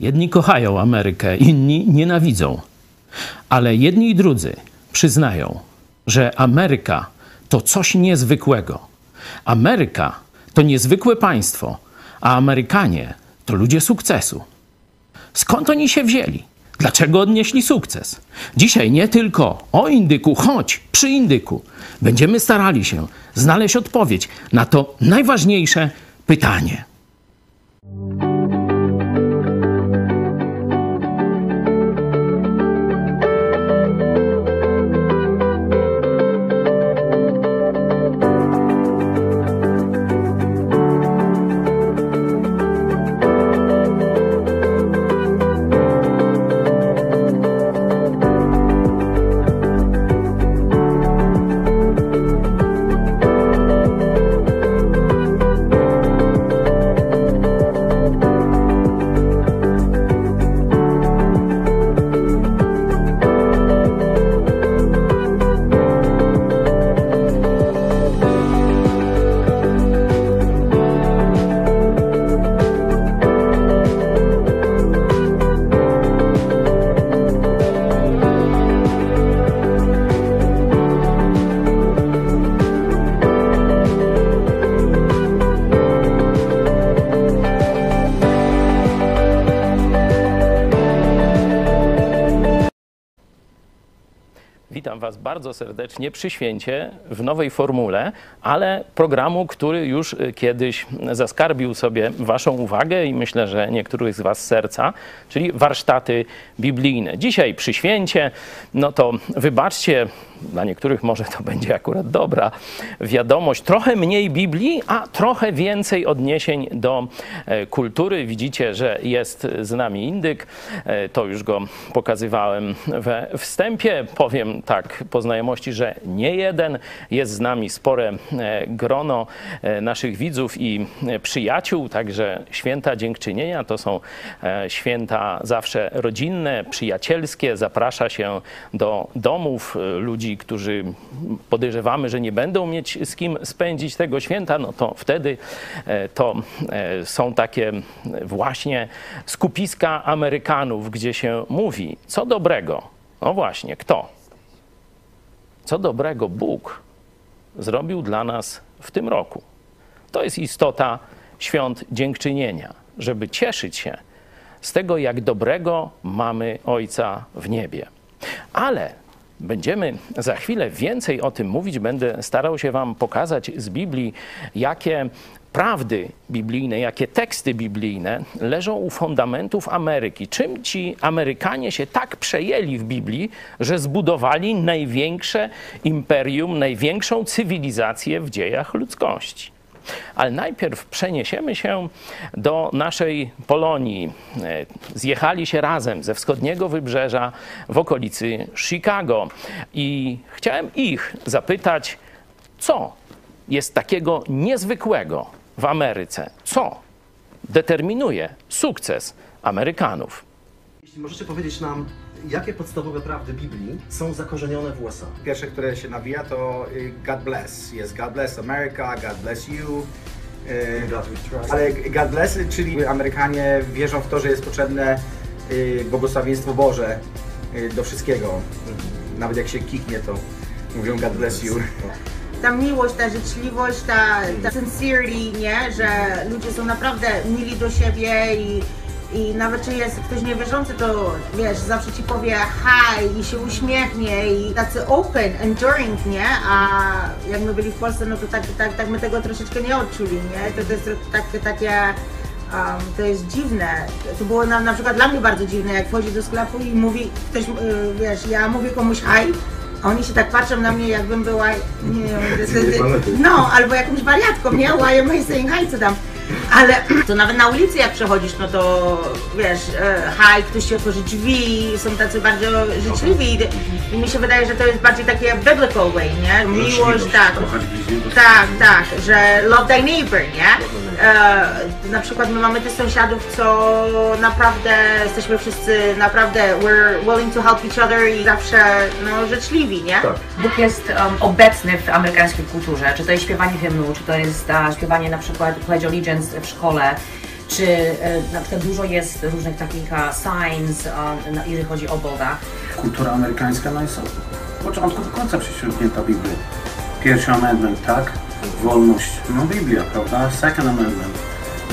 Jedni kochają Amerykę, inni nienawidzą. Ale jedni i drudzy przyznają, że Ameryka to coś niezwykłego. Ameryka to niezwykłe państwo, a Amerykanie to ludzie sukcesu. Skąd oni się wzięli? Dlaczego odnieśli sukces? Dzisiaj nie tylko o indyku, choć przy indyku będziemy starali się znaleźć odpowiedź na to najważniejsze pytanie. Was bardzo serdecznie przy święcie w nowej formule, ale programu, który już y, kiedyś zaskarbił sobie Waszą uwagę i myślę, że niektórych z Was serca, czyli warsztaty biblijne. Dzisiaj przy święcie, no to wybaczcie, dla niektórych może to będzie akurat dobra wiadomość. Trochę mniej Biblii, a trochę więcej odniesień do e, kultury. Widzicie, że jest z nami indyk. E, to już go pokazywałem we wstępie. Powiem tak po znajomości, że nie jeden. Jest z nami spore e, grono naszych widzów i przyjaciół, także święta dziękczynienia to są święta zawsze rodzinne, przyjacielskie. Zaprasza się do domów ludzi, którzy podejrzewamy, że nie będą mieć z kim spędzić tego święta, no to wtedy e, to e, są takie właśnie skupiska Amerykanów, gdzie się mówi, co dobrego. No właśnie, kto? Co dobrego Bóg zrobił dla nas w tym roku. To jest istota świąt dziękczynienia, żeby cieszyć się z tego, jak dobrego mamy Ojca w niebie. Ale Będziemy za chwilę więcej o tym mówić. Będę starał się Wam pokazać z Biblii, jakie prawdy biblijne, jakie teksty biblijne leżą u fundamentów Ameryki. Czym ci Amerykanie się tak przejęli w Biblii, że zbudowali największe imperium, największą cywilizację w dziejach ludzkości. Ale najpierw przeniesiemy się do naszej Polonii. E, zjechali się razem ze wschodniego wybrzeża w okolicy Chicago i chciałem ich zapytać, co jest takiego niezwykłego w Ameryce? Co determinuje sukces Amerykanów? Jeśli możecie powiedzieć nam, jakie podstawowe prawdy Biblii są zakorzenione w USA? Pierwsze, które się nawija to y, God bless. Jest God bless America, God bless you. Y, ale God bless, czyli Amerykanie wierzą w to, że jest potrzebne y, błogosławieństwo Boże do wszystkiego. Nawet jak się kiknie, to mówią God bless you. ta miłość, ta życzliwość, ta, ta sincerity, nie? Że ludzie są naprawdę mili do siebie i i nawet czy jest ktoś niewierzący, to wiesz, zawsze ci powie hi i się uśmiechnie i tacy open, enduring, nie? A jak my byli w Polsce, no to tak, tak, tak my tego troszeczkę nie odczuli, nie? To, to jest takie, takie um, to jest dziwne. To było na, na przykład dla mnie bardzo dziwne, jak wchodzi do sklepu i mówi ktoś, yy, wiesz, ja mówię komuś hi, a oni się tak patrzą na mnie, jakbym była, nie wiem, no, albo jakąś wariatką, nie? Why am I saying hi to them? Ale to nawet na ulicy jak przechodzisz, no to wiesz, e, haj, ktoś ci otworzy drzwi, są tacy bardzo życzliwi i mi się wydaje, że to jest bardziej takie biblical way, nie? Miłość, tak. Tak, tak, że love thy neighbor, nie? E, na przykład my mamy tych sąsiadów, co naprawdę jesteśmy wszyscy naprawdę we're willing to help each other i zawsze no, życzliwi, nie? Tak. Bóg jest um, obecny w amerykańskiej kulturze, czy to jest śpiewanie hymnu, czy to jest uh, śpiewanie na przykład Pledge Allegiance w szkole, czy e, na przykład dużo jest różnych takich e, signs, e, na- jeżeli chodzi o Boga. kultura amerykańska no jest od początku do końca prześciągnięta Biblią. Pierwszy amendment, tak? Wolność, no Biblia, prawda? Second amendment.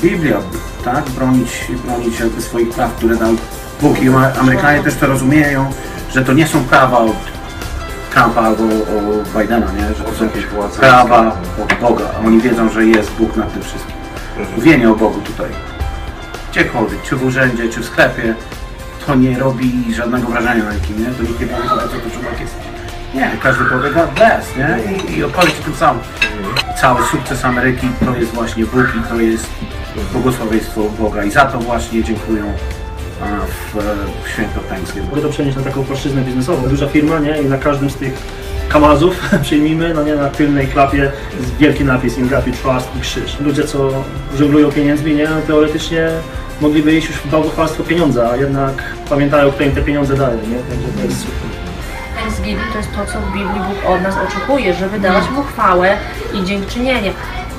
Biblia, tak? Bronić, bronić jakby swoich praw, które dał Bóg. I Amer- Amerykanie też to rozumieją, że to nie są prawa od Trumpa albo o Bidena, nie? Że to są jakieś prawa od Boga. A Oni wiedzą, że jest Bóg nad tym wszystkim. Mówienie o Bogu tutaj gdziekolwiek, czy w urzędzie, czy w sklepie, to nie robi żadnego wrażenia na nikim, nie? To nikt nie powie, co to człowiek jest. Nie, każdy powie God bless, nie? I, i opowie tym samym. Cały sukces Ameryki to jest właśnie Bóg i to jest błogosławieństwo Boga i za to właśnie dziękują w, w święto Thanksgiving. Mogę to przenieść na taką płaszczyznę biznesową. Duża firma, nie? I na każdym z tych kamazów przyjmijmy, no nie, na tylnej klapie jest wielki napis In God We Trust i krzyż. Ludzie, co żonglują pieniędzmi, nie? No, teoretycznie mogliby iść już w bałwochwalstwo pieniądza, a jednak pamiętają, kto im te pieniądze daje, nie? Także to jest super. Thanksgiving to jest to, co w Biblii Bóg od nas oczekuje, żeby dawać Mu chwałę i dziękczynienie.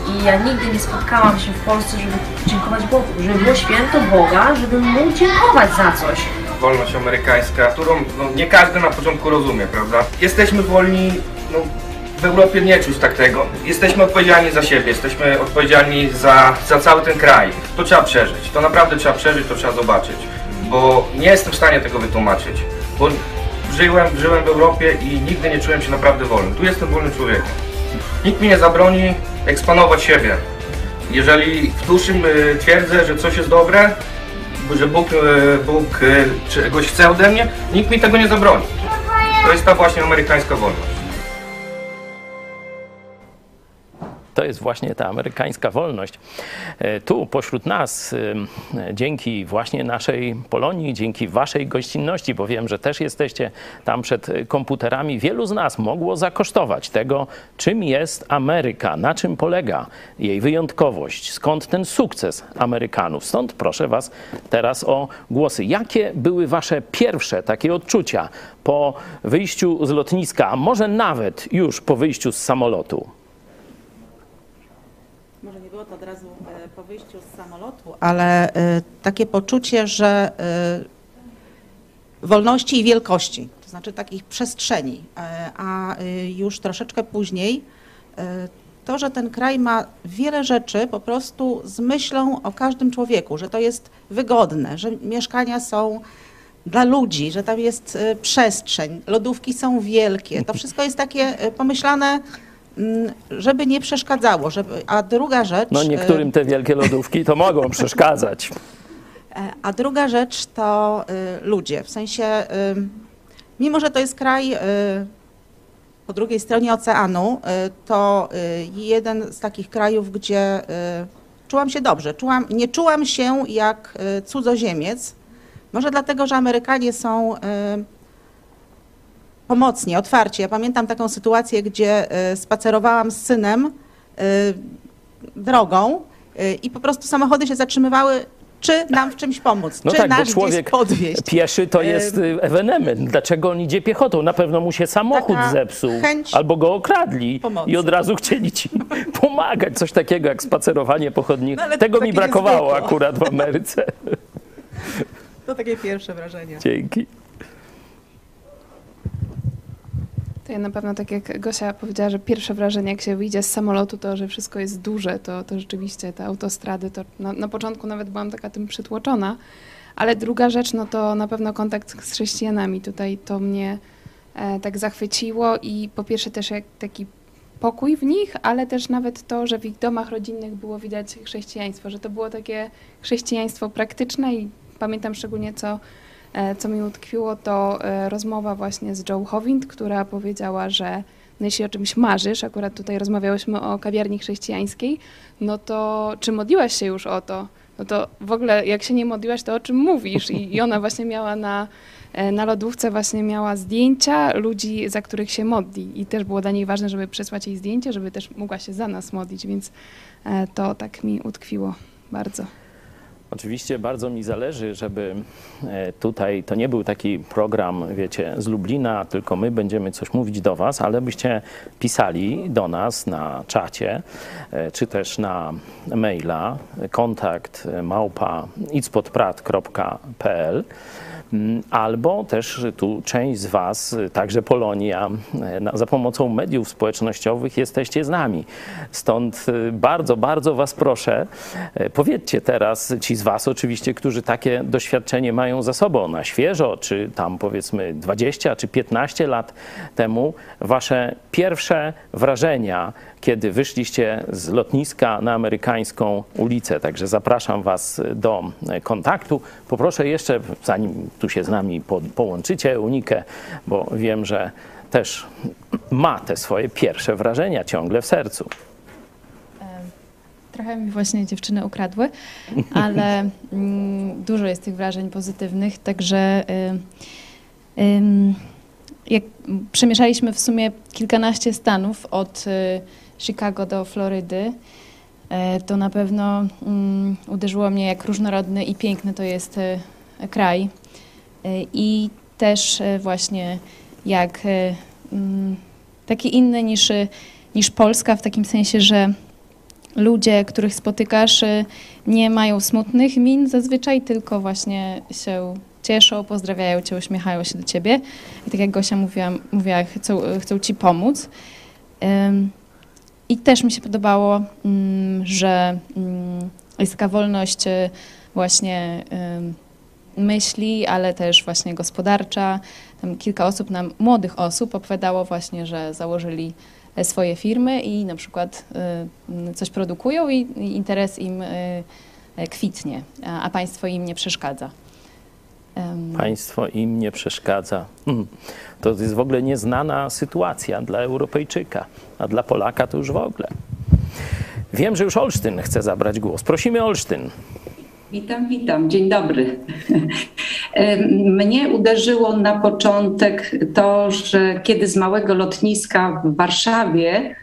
I ja nigdy nie spotkałam się w Polsce, żeby dziękować Bogu, żeby było święto Boga, żeby Mu dziękować za coś. Wolność amerykańska, którą no, nie każdy na początku rozumie, prawda? Jesteśmy wolni, no, w Europie nie czuć tak tego. Jesteśmy odpowiedzialni za siebie, jesteśmy odpowiedzialni za, za cały ten kraj. To trzeba przeżyć, to naprawdę trzeba przeżyć, to trzeba zobaczyć, bo nie jestem w stanie tego wytłumaczyć, bo żyłem, żyłem w Europie i nigdy nie czułem się naprawdę wolny. Tu jestem wolnym człowiekiem. Nikt mi nie zabroni eksponować siebie. Jeżeli w duszym y, twierdzę, że coś jest dobre, że Bóg, e, Bóg e, czegoś chce ode mnie, nikt mi tego nie zabroni. To jest ta właśnie amerykańska wolność. To jest właśnie ta amerykańska wolność. E, Tu pośród nas, ym, dzięki właśnie naszej Polonii, dzięki waszej gościnności, bo wiem, że też jesteście tam przed komputerami, wielu z nas mogło zakosztować tego, czym jest Ameryka, na czym polega jej wyjątkowość, skąd ten sukces Amerykanów. Stąd proszę was teraz o głosy. Jakie były wasze pierwsze takie odczucia po wyjściu z lotniska, a może nawet już po wyjściu z samolotu? Może nie było to od razu e, po wyjściu z samolotu, ale e, takie poczucie, że e, wolności i wielkości, to znaczy takich przestrzeni, a już troszeczkę później to, że ten kraj ma wiele rzeczy po prostu z myślą o każdym człowieku, że to jest wygodne, że mieszkania są dla ludzi, że tam jest przestrzeń, lodówki są wielkie. To wszystko jest takie pomyślane, żeby nie przeszkadzało. Żeby, a druga rzecz. No niektórym te wielkie lodówki to mogą przeszkadzać. e, A druga rzecz to y, ludzie. W sensie, y, mimo że to jest kraj y, po drugiej stronie oceanu, y, to y, jeden z takich krajów, gdzie y, czułam się dobrze. Czułam, nie czułam się jak y, cudzoziemiec. Może dlatego, że Amerykanie są y, pomocni, otwarci. Ja pamiętam taką sytuację, gdzie y, spacerowałam z synem y, drogą y, i po prostu samochody się zatrzymywały, czy nam w czymś pomóc, No czy tak, bo nas człowiek gdzieś podwieźć. pieszy to jest ewenement. Dlaczego on idzie piechotą? Na pewno mu się samochód Taka zepsuł albo go okradli pomocy. i od razu chcieli ci pomagać. Coś takiego jak spacerowanie po chodniku. No, Tego mi brakowało akurat w Ameryce. To takie pierwsze wrażenie. Dzięki. To ja na pewno, tak jak Gosia powiedziała, że pierwsze wrażenie, jak się wyjdzie z samolotu, to, że wszystko jest duże, to, to rzeczywiście te autostrady, to na, na początku nawet byłam taka tym przytłoczona, ale druga rzecz, no to na pewno kontakt z chrześcijanami. Tutaj to mnie e, tak zachwyciło i po pierwsze też jak taki pokój w nich, ale też nawet to, że w ich domach rodzinnych było widać chrześcijaństwo, że to było takie chrześcijaństwo praktyczne i pamiętam szczególnie co Co mi utkwiło, to e, rozmowa właśnie z Joe Howind, która powiedziała, że no jeśli o czymś marzysz, akurat tutaj rozmawiałyśmy o kawiarni chrześcijańskiej, no to czy modliłaś się już o to? No to w ogóle jak się nie modliłaś, to o czym mówisz? I, i ona właśnie miała na, e, na lodówce właśnie miała zdjęcia ludzi, za których się modli. I też było dla niej ważne, żeby przesłać jej zdjęcie, żeby też mogła się za nas modlić, więc e, to tak mi utkwiło bardzo. Oczywiście bardzo mi zależy, żeby e, tutaj to nie był taki program, wiecie, z Lublina, tylko my będziemy coś mówić do Was, ale byście pisali do nas na czacie, e, czy też na maila kontakt małpa itspodprat.pl albo też tu część z Was, także Polonia, e, za pomocą mediów społecznościowych jesteście z nami. Stąd e, bardzo, bardzo Was proszę, e, powiedzcie teraz ci z Was oczywiście, którzy takie doświadczenie mają za sobą na świeżo, czy tam powiedzmy 20 czy 15 lat temu, Wasze pierwsze wrażenia kiedy wyszliście z lotniska na amerykańską ulicę. Także zapraszam Was do kontaktu. Poproszę jeszcze, zanim tu się z nami połączycie, Unikę, bo wiem, że też ma te swoje pierwsze wrażenia ciągle w sercu. Trochę mi właśnie dziewczyny ukradły, ale mm, dużo jest tych wrażeń pozytywnych, także jak przemieszaliśmy w sumie kilkanaście stanów od y, Chicago do Florydy, e, to na pewno mm, uderzyło mnie, jak różnorodny i piękny to jest e, kraj. E, I też właśnie jak mm, taki inny niż, niż Polska, w takim sensie, że ludzie, których spotykasz, nie mają smutnych min zazwyczaj, tylko właśnie się cieszą, pozdrawiają cię, uśmiechają się do ciebie. I tak jak Gosia mówiła, mówiła chcą, chcą ci pomóc. I też mi się podobało, mm, że mm, jest taka wolność właśnie myśli, ale też właśnie gospodarcza. Tam kilka osób nam, młodych osób opowiadało właśnie, że założyli e, swoje firmy i na przykład y, coś produkują i interes im e, kwitnie, a państwo im nie przeszkadza. Państwo im nie przeszkadza. Hmm. To jest w ogóle nieznana sytuacja dla Europejczyka, a dla Polaka to już w ogóle. Wiem, że już Olsztyn chce zabrać głos. Prosimy Olsztyn. Witam, witam, dzień dobry. Mnie uderzyło na początek to, że kiedy z małego lotniska w Warszawie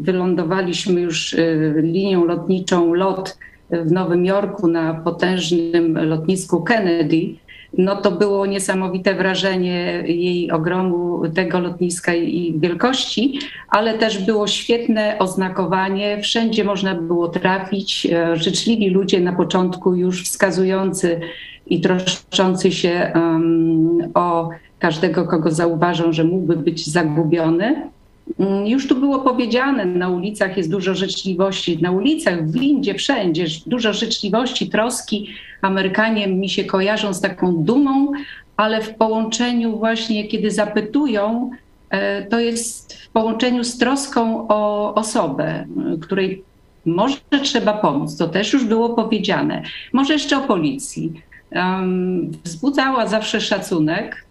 wylądowaliśmy już y, linią lotniczą LOT w Nowym Jorku na potężnym lotnisku Kennedy, no to było niesamowite wrażenie jej ogromu tego lotniska i wielkości, ale też było świetne oznakowanie. Wszędzie można było trafić. E, życzliwi ludzie na początku już wskazujący i troszczący się um, o każdego, kogo zauważą, że mógłby być zagubiony. Mm, już tu było powiedziane, na ulicach jest dużo życzliwości, na ulicach, w windzie, wszędzie, dużo życzliwości, troski. Amerykanie mi się kojarzą z taką dumą, ale w połączeniu właśnie, kiedy zapytują, e, to jest w połączeniu z troską o osobę, której może trzeba pomóc. To też już było powiedziane. Może jeszcze o policji. Um, wzbudzała zawsze szacunek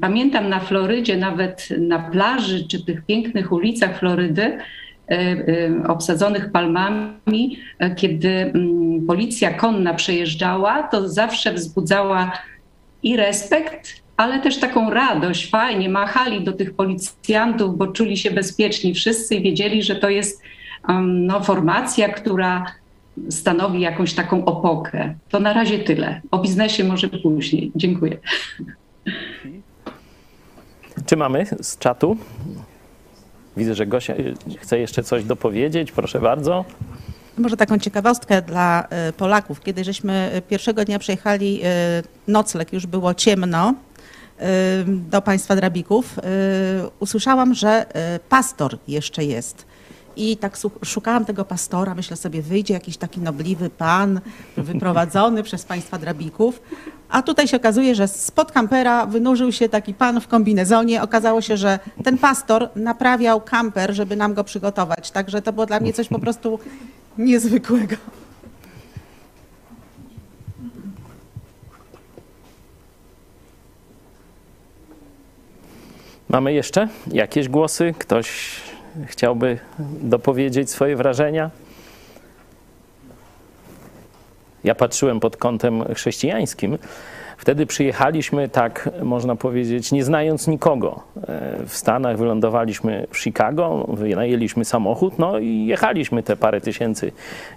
pamiętam na Florydzie, nawet na plaży czy tych pięknych ulicach Florydy, e, e, obsadzonych palmami, e, kiedy mm, policja konna przejeżdżała, to zawsze wzbudzała i respekt, ale też taką radość. Fajnie machali do tych policjantów, bo czuli się bezpieczni wszyscy i wiedzieli, że to jest no, formacja, która stanowi jakąś taką opokę. To na razie tyle. O biznesie może później. Dziękuję. Czy mamy z czatu? Widzę, że Gosia y, chce jeszcze coś dopowiedzieć. Proszę bardzo. Może taką ciekawostkę dla y, Polaków. Kiedy żeśmy y, pierwszego dnia przejechali nocleg, już było ciemno, do państwa Drabików, usłyszałam, że pastor jeszcze jest. I tak szukałam tego pastora, myślę sobie, wyjdzie jakiś taki nobliwy pan, wyprowadzony przez państwa drabików. A tutaj się okazuje, że spod kampera wynurzył się taki pan w kombinezonie. Okazało się, że ten pastor naprawiał kamper, żeby nam go przygotować. Także to było dla mnie coś po prostu niezwykłego. Mamy jeszcze jakieś głosy? Ktoś chciałby dopowiedzieć swoje wrażenia? Ja patrzyłem pod kątem chrześcijańskim, Wtedy przyjechaliśmy tak, można powiedzieć, nie znając nikogo. E, w Stanach wylądowaliśmy w Chicago, wynajęliśmy samochód, no i jechaliśmy te parę tysięcy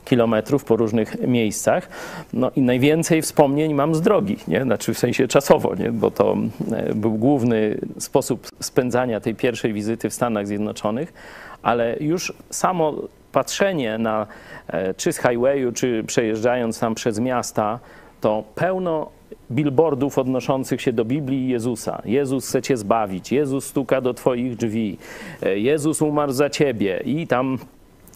kilometrów po różnych miejscach. No i najwięcej wspomnień mam z drogi, nie? Znaczy w sensie czasowo, nie? Bo to e, był główny sposób spędzania tej pierwszej wizyty w Stanach Zjednoczonych, ale już samo patrzenie na e, czy z highwayu, czy przejeżdżając tam przez miasta, to pełno billboardów odnoszących się do Biblii i Jezusa. Jezus chce cię zbawić, Jezus stuka do twoich drzwi, e, Jezus umarł za ciebie. I tam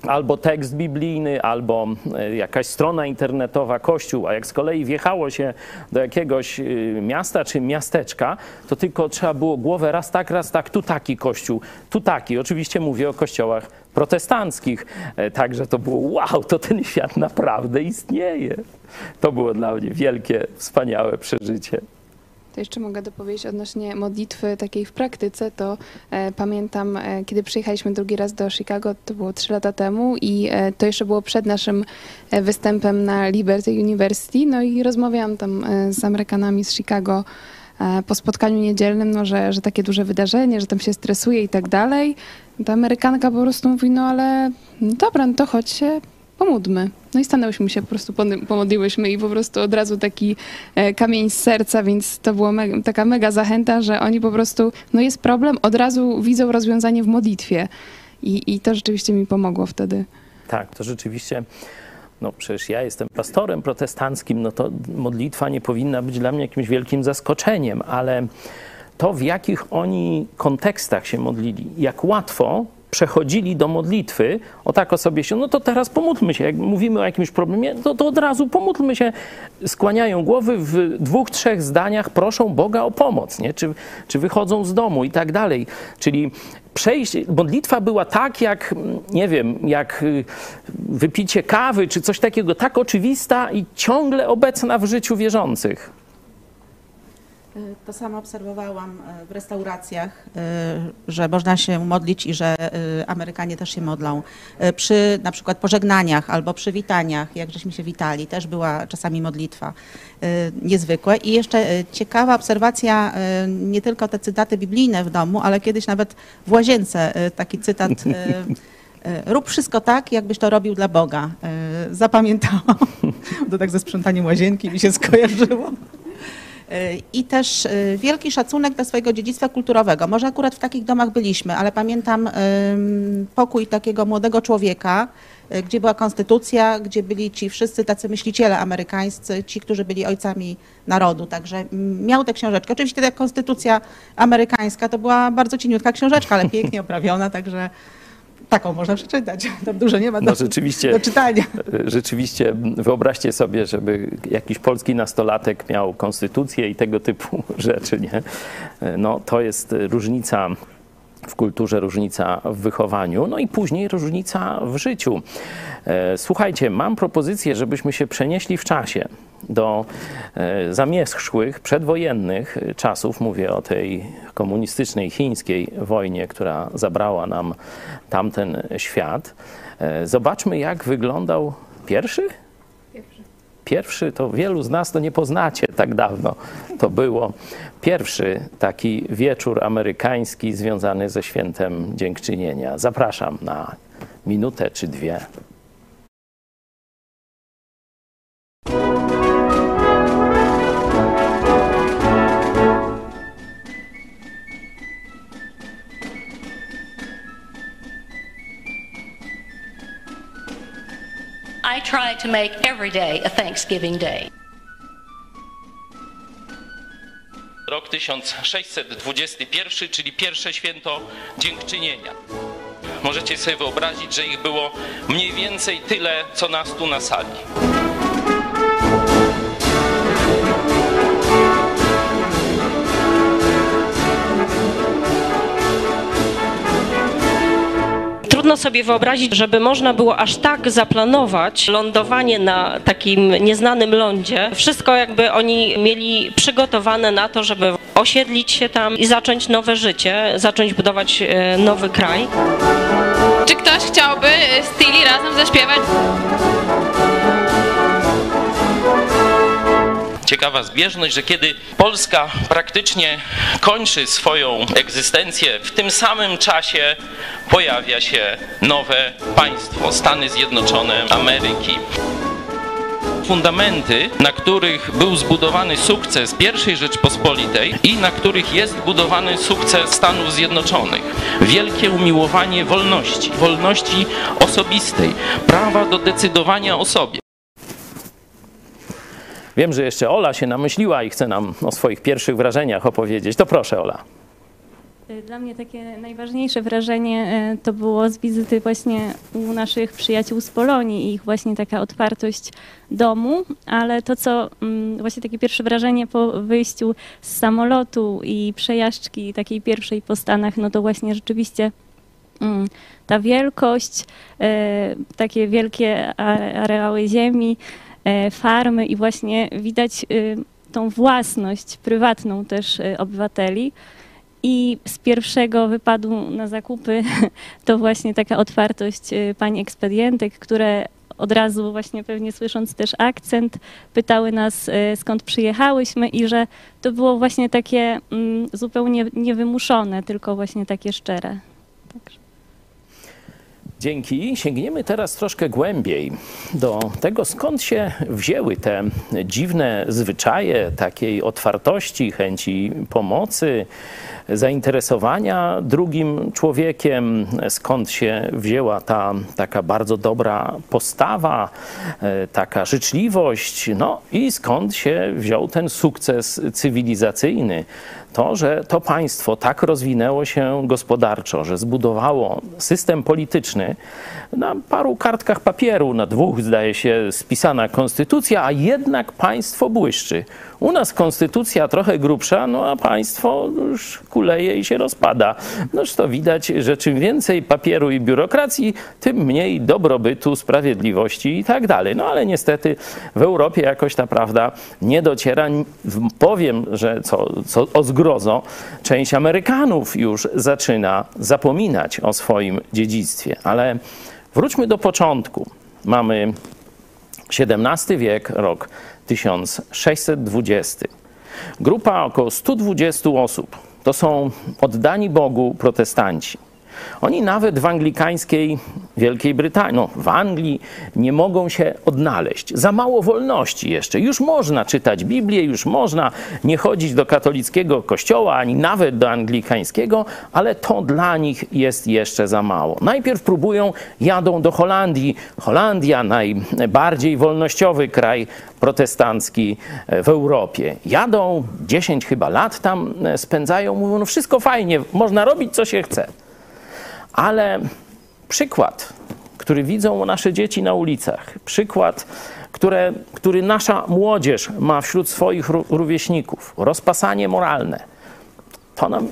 albo tekst biblijny, albo e, jakaś strona internetowa, kościół, a jak z kolei wjechało się do jakiegoś e, miasta czy miasteczka, to tylko trzeba było głowę raz tak, raz tak, tu taki kościół, tu taki. Oczywiście mówię o kościołach protestanckich. Także to było wow, to ten świat naprawdę istnieje. To było dla mnie wielkie, wspaniałe przeżycie. To jeszcze mogę dopowiedzieć odnośnie modlitwy takiej w praktyce, to e, pamiętam, e, kiedy przyjechaliśmy drugi raz do Chicago, to było trzy lata temu i e, to jeszcze było przed naszym e, występem na Liberty University, no i rozmawiałam tam e, z Amerykanami z Chicago e, po spotkaniu niedzielnym, no, że, że takie duże wydarzenie, że tam się stresuje i tak dalej. Ta Amerykanka po prostu mówi, no ale no dobra, no to chodź się pomódmy. No i stanęłyśmy się, po prostu pomodliłyśmy i po prostu od razu taki e, kamień z serca, więc to była taka mega zachęta, że oni po prostu, no jest problem, od razu widzą rozwiązanie w modlitwie. I, i to rzeczywiście mi pomogło wtedy. Tak, to rzeczywiście no przecież ja jestem pastorem protestanckim, no to modlitwa nie powinna być dla mnie jakimś wielkim zaskoczeniem, ale to w jakich oni kontekstach się modlili, jak łatwo przechodzili do modlitwy, o tak o sobie się, no to teraz pomódlmy się. Jak mówimy o jakimś problemie, to, to od razu pomódlmy się. Skłaniają głowy w dwóch, trzech zdaniach, proszą Boga o pomoc, nie? Czy, czy wychodzą z domu i tak dalej. Czyli przejść, modlitwa była tak jak, nie wiem, jak y, wypicie kawy czy coś takiego, tak oczywista i ciągle obecna w życiu wierzących. To samo obserwowałam e, w restauracjach, e, że można się modlić i że e, Amerykanie też się modlą. Przy na przykład pożegnaniach albo przywitaniach, jak żeśmy się witali, też była czasami modlitwa niezwykłe. I jeszcze ciekawa obserwacja, nie tylko te cytaty biblijne w domu, ale kiedyś nawet w łazience taki cytat rób wszystko tak, jakbyś to robił dla Boga. Zapamiętałam. To tak ze sprzątaniem łazienki mi się skojarzyło. I też y, wielki szacunek dla swojego dziedzictwa kulturowego. Może akurat w takich domach byliśmy, ale pamiętam pokój takiego młodego człowieka, y, gdzie była konstytucja, gdzie byli ci wszyscy tacy myśliciele amerykańscy, ci, którzy byli ojcami narodu. Także miał tę książeczkę. Oczywiście ta konstytucja amerykańska to była bardzo cieniutka książeczka, ale pięknie oprawiona, także taką można przeczytać. Tam dużo nie ma do, no rzeczywiście, do czytania. Rzeczywiście wyobraźcie sobie, żeby jakiś polski nastolatek miał konstytucję i tego typu rzeczy, nie? No to jest różnica w kulturze, różnica w wychowaniu, no i później różnica w życiu. E, słuchajcie, mam propozycję, żebyśmy się przenieśli w czasie do e, zamierzchłych, przedwojennych czasów. Mówię o tej komunistycznej chińskiej wojnie, która zabrała nam tamten świat. E, zobaczmy, jak wyglądał pierwszy Pierwszy to wielu z nas to nie poznacie, tak dawno to było. Pierwszy taki wieczór amerykański związany ze świętem dziękczynienia. Zapraszam na minutę czy dwie. Try to make every day a Thanksgiving Day. Rok 1621, czyli pierwsze święto dziękczynienia. Możecie sobie wyobrazić, że ich było mniej więcej tyle, co nas tu na sali. Trudno sobie wyobrazić, żeby można było aż tak zaplanować lądowanie na takim nieznanym lądzie. Wszystko jakby oni mieli przygotowane na to, żeby osiedlić się tam i zacząć nowe życie, zacząć budować e, nowy kraj. Czy ktoś chciałby z Tilly razem zaśpiewać? Ciekawa zbieżność, że kiedy Polska praktycznie kończy swoją egzystencję, w tym samym czasie pojawia się nowe państwo Stany Zjednoczone Ameryki fundamenty, na których był zbudowany sukces I Rzeczpospolitej i na których jest budowany sukces Stanów Zjednoczonych. Wielkie umiłowanie wolności, wolności osobistej, prawa do decydowania o sobie. Wiem, że jeszcze Ola się namyśliła i chce nam o swoich pierwszych wrażeniach opowiedzieć. To proszę, Ola. Dla mnie takie najważniejsze wrażenie e, to było z wizyty właśnie u naszych przyjaciół z Polonii i ich właśnie taka otwartość domu, ale to co mm, właśnie takie pierwsze wrażenie po wyjściu z samolotu i przejażdżki takiej pierwszej po Stanach, no to właśnie rzeczywiście mm, ta wielkość, e, takie wielkie areały ziemi, farmy i właśnie widać tą własność prywatną też obywateli. I z pierwszego wypadu na zakupy to właśnie taka otwartość y, pani ekspedientek, które od razu właśnie pewnie słysząc też akcent, pytały nas y, skąd przyjechałyśmy i że to było właśnie takie mm, zupełnie niewymuszone, tylko właśnie takie szczere. Także. Dzięki. Sięgniemy teraz troszkę głębiej do tego, skąd się wzięły te dziwne zwyczaje takiej otwartości, chęci pomocy, zainteresowania drugim człowiekiem, skąd się wzięła ta taka bardzo dobra postawa, e, taka życzliwość, no i skąd się wziął ten sukces cywilizacyjny. To, że to państwo tak rozwinęło się gospodarczo, że zbudowało system polityczny, na paru kartkach papieru, na dwóch zdaje się spisana konstytucja, a jednak państwo błyszczy. U nas konstytucja trochę grubsza, no a państwo już kuleje i się rozpada. Noż to widać, że czym więcej papieru i biurokracji, tym mniej dobrobytu, sprawiedliwości i tak dalej. No ale niestety w Europie jakoś ta prawda nie dociera. Powiem, że co, co o zgrozo, część Amerykanów już zaczyna zapominać o swoim dziedzictwie, ale Wróćmy do początku. Mamy XVII wiek, rok 1620. Grupa około 120 osób. To są oddani Bogu protestanci. Oni nawet w anglikańskiej Wielkiej Brytanii, no w Anglii nie mogą się odnaleźć. Za mało wolności jeszcze. Już można czytać Biblię, już można nie chodzić do katolickiego kościoła, ani nawet do anglikańskiego, ale to dla nich jest jeszcze za mało. Najpierw próbują, jadą do Holandii. Holandia, najbardziej wolnościowy kraj protestancki w Europie. Jadą, 10 chyba lat tam spędzają, mówią, no wszystko fajnie, można robić co się chce. Ale przykład, który widzą nasze dzieci na ulicach, przykład, które, który nasza młodzież ma wśród swoich rówieśników, rozpasanie moralne, to nam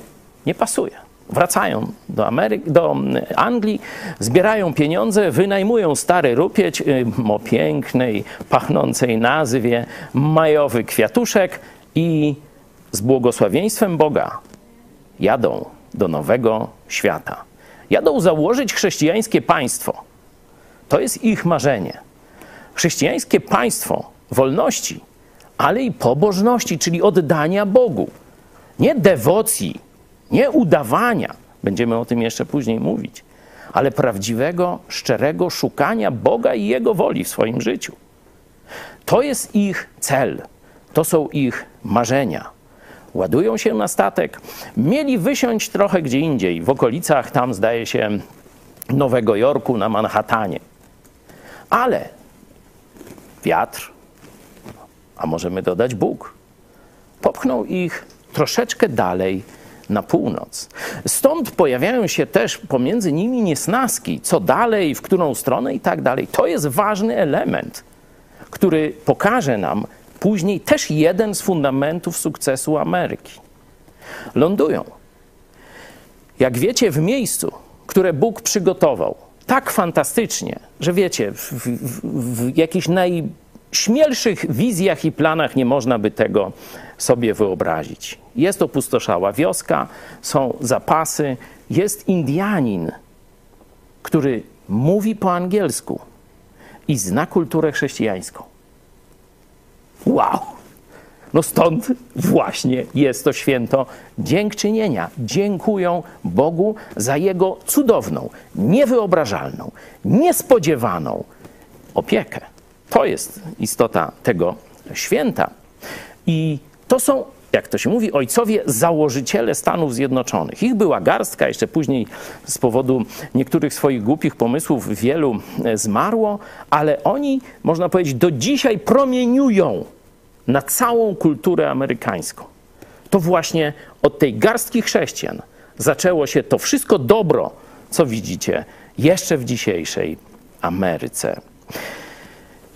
nie pasuje. Wracają do, Ameryki, do Anglii, zbierają pieniądze, wynajmują stary rupieć y, o pięknej, pachnącej nazwie majowy kwiatuszek i z błogosławieństwem Boga jadą do nowego świata. Jadą założyć chrześcijańskie państwo. To jest ich marzenie. Chrześcijańskie państwo wolności, ale i pobożności, czyli oddania Bogu. Nie dewocji, nie udawania, będziemy o tym jeszcze później mówić, ale prawdziwego, szczerego szukania Boga i Jego woli w swoim życiu. To jest ich cel, to są ich marzenia ładują się na statek. Mieli wysiąść trochę gdzie indziej, w okolicach tam zdaje się Nowego Jorku, na Manhattanie. Ale wiatr, a możemy dodać Bóg, popchnął ich troszeczkę dalej na północ. Stąd pojawiają się też pomiędzy nimi niesnaski, co dalej, w którą stronę i tak dalej. To jest ważny element, który pokaże nam, później też jeden z fundamentów sukcesu Ameryki. Lądują. Jak wiecie, w miejscu, które Bóg przygotował tak fantastycznie, że wiecie, w, w, w jakichś najśmielszych wizjach i planach nie można by tego sobie wyobrazić. Jest opustoszała wioska, są zapasy, jest Indianin, który mówi po angielsku i zna kulturę chrześcijańską. Wow! No stąd właśnie jest to święto dziękczynienia. Dziękują Bogu za Jego cudowną, niewyobrażalną, niespodziewaną opiekę. To jest istota tego święta. I to są, jak to się mówi, ojcowie założyciele Stanów Zjednoczonych. Ich była garstka, jeszcze później z powodu niektórych swoich głupich pomysłów wielu e, zmarło, ale oni, można powiedzieć, do dzisiaj promieniują na całą kulturę amerykańską. To właśnie od tej garstki chrześcijan zaczęło się to wszystko dobro, co widzicie jeszcze w dzisiejszej Ameryce.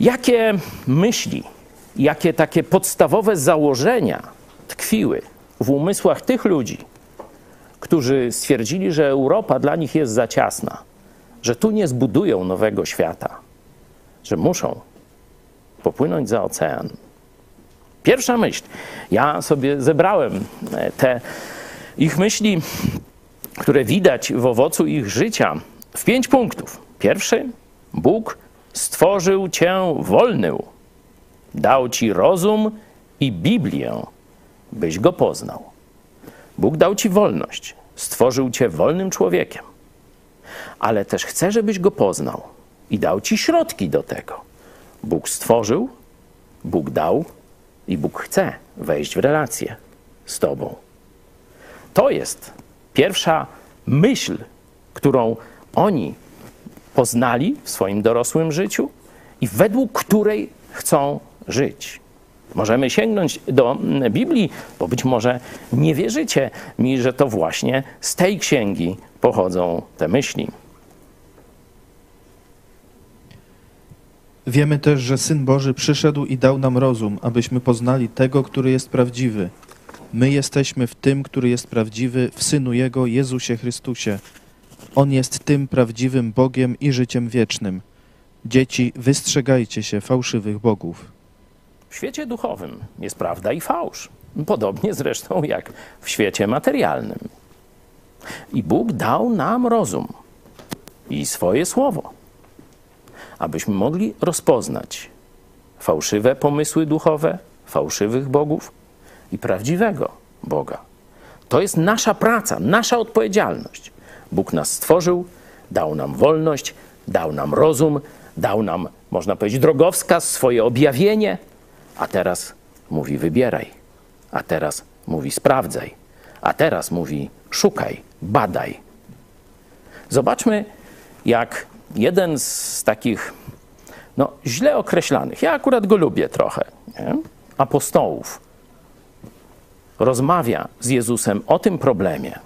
Jakie myśli, jakie takie podstawowe założenia tkwiły w umysłach tych ludzi, którzy stwierdzili, że Europa dla nich jest za ciasna, że tu nie zbudują nowego świata, że muszą popłynąć za ocean. Pierwsza myśl. Ja sobie zebrałem e, te ich myśli, które widać w owocu ich życia, w pięć punktów. Pierwszy, Bóg stworzył cię wolny, dał ci rozum i Biblię, byś go poznał. Bóg dał ci wolność, stworzył cię wolnym człowiekiem, ale też chce, żebyś go poznał i dał ci środki do tego. Bóg stworzył, Bóg dał i Bóg chce wejść w relację z tobą. To jest pierwsza myśl, którą oni poznali w swoim dorosłym życiu i według której chcą żyć. Możemy sięgnąć do Biblii, bo być może nie wierzycie mi, że to właśnie z tej księgi pochodzą te myśli. Wiemy też, że Syn Boży przyszedł i dał nam rozum, abyśmy poznali tego, który jest prawdziwy. My jesteśmy w tym, który jest prawdziwy, w Synu Jego, Jezusie Chrystusie. On jest tym prawdziwym Bogiem i życiem wiecznym. Dzieci, wystrzegajcie się fałszywych bogów. W świecie duchowym jest prawda i fałsz. Podobnie zresztą jak w świecie materialnym. I Bóg dał nam rozum i swoje słowo, abyśmy mogli rozpoznać fałszywe pomysły duchowe, fałszywych bogów i prawdziwego Boga. To jest nasza praca, nasza odpowiedzialność. Bóg nas stworzył, dał nam wolność, dał nam rozum, dał nam, można powiedzieć, drogowskaz, swoje objawienie, a teraz mówi wybieraj, a teraz mówi sprawdzaj, a teraz mówi szukaj, badaj. Zobaczmy, jak jeden z takich no, źle określanych, ja akurat go lubię trochę, nie? apostołów, rozmawia z Jezusem o tym problemie.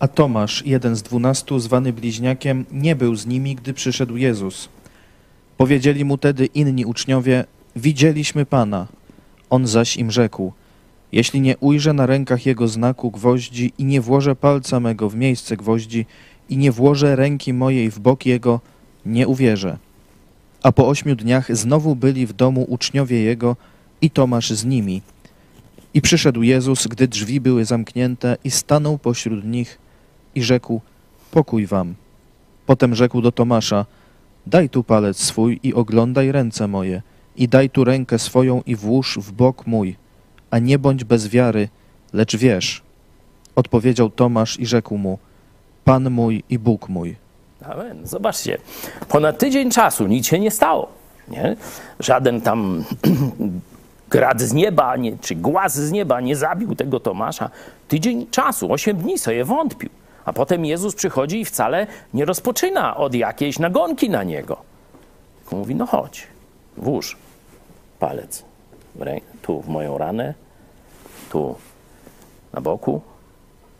A Tomasz, jeden z dwunastu, zwany bliźniakiem, nie był z nimi, gdy przyszedł Jezus. Powiedzieli mu tedy inni uczniowie: Widzieliśmy Pana. On zaś im rzekł: Jeśli nie ujrzę na rękach jego znaku gwoździ i nie włożę palca mego w miejsce gwoździ i nie włożę ręki mojej w bok jego, nie uwierzę. A po ośmiu dniach znowu byli w domu uczniowie jego i Tomasz z nimi. I przyszedł Jezus, gdy drzwi były zamknięte, i stanął pośród nich i rzekł: Pokój wam. Potem rzekł do Tomasza: Daj tu palec swój i oglądaj ręce moje, i daj tu rękę swoją i włóż w bok mój, a nie bądź bez wiary, lecz wierz. Odpowiedział Tomasz i rzekł mu: Pan mój i Bóg mój. Amen. Zobaczcie, ponad tydzień czasu nic się nie stało. Nie? Żaden tam grad z nieba, nie, czy głaz z nieba nie zabił tego Tomasza. Tydzień czasu, osiem dni sobie wątpił. A potem Jezus przychodzi i wcale nie rozpoczyna od jakiejś nagonki na niego. Mówi, no chodź, włóż palec w rę- tu w moją ranę, tu na boku,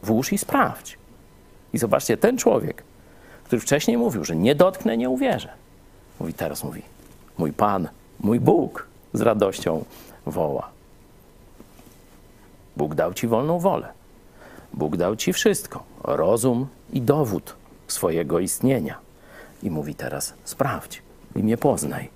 włóż i sprawdź. I zobaczcie, ten człowiek, który wcześniej mówił, że nie dotknę, nie uwierzę. Mówi, teraz mówi, mój Pan, mój Bóg z radością woła. Bóg dał ci wolną wolę. Bóg dał ci wszystko: rozum i dowód swojego istnienia. I mówi teraz: sprawdź i mnie poznaj.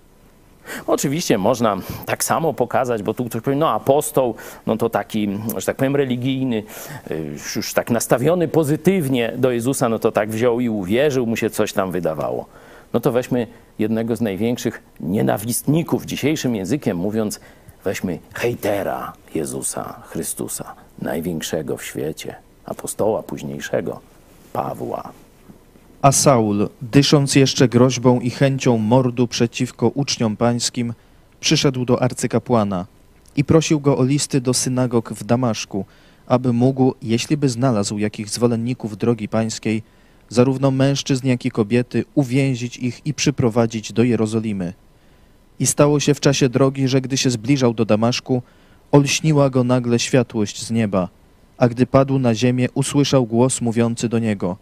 Oczywiście można tak samo pokazać, bo tu ktoś powie, no apostoł, no to taki, że tak powiem, religijny, y, już tak nastawiony pozytywnie do Jezusa, no to tak wziął i uwierzył, mu się coś tam wydawało. No to weźmy jednego z największych nienawistników, dzisiejszym językiem mówiąc, Weźmy hejtera Jezusa Chrystusa, największego w świecie, apostoła późniejszego, Pawła. A Saul, dysząc jeszcze groźbą i chęcią mordu przeciwko uczniom pańskim, przyszedł do arcykapłana i prosił go o listy do synagog w Damaszku, aby mógł, jeśli by znalazł jakich zwolenników drogi pańskiej, zarówno mężczyzn, jak i kobiety, uwięzić ich i przyprowadzić do Jerozolimy. I stało się w czasie drogi, że gdy się zbliżał do Damaszku, olśniła go nagle światłość z nieba, a gdy padł na ziemię, usłyszał głos mówiący do niego: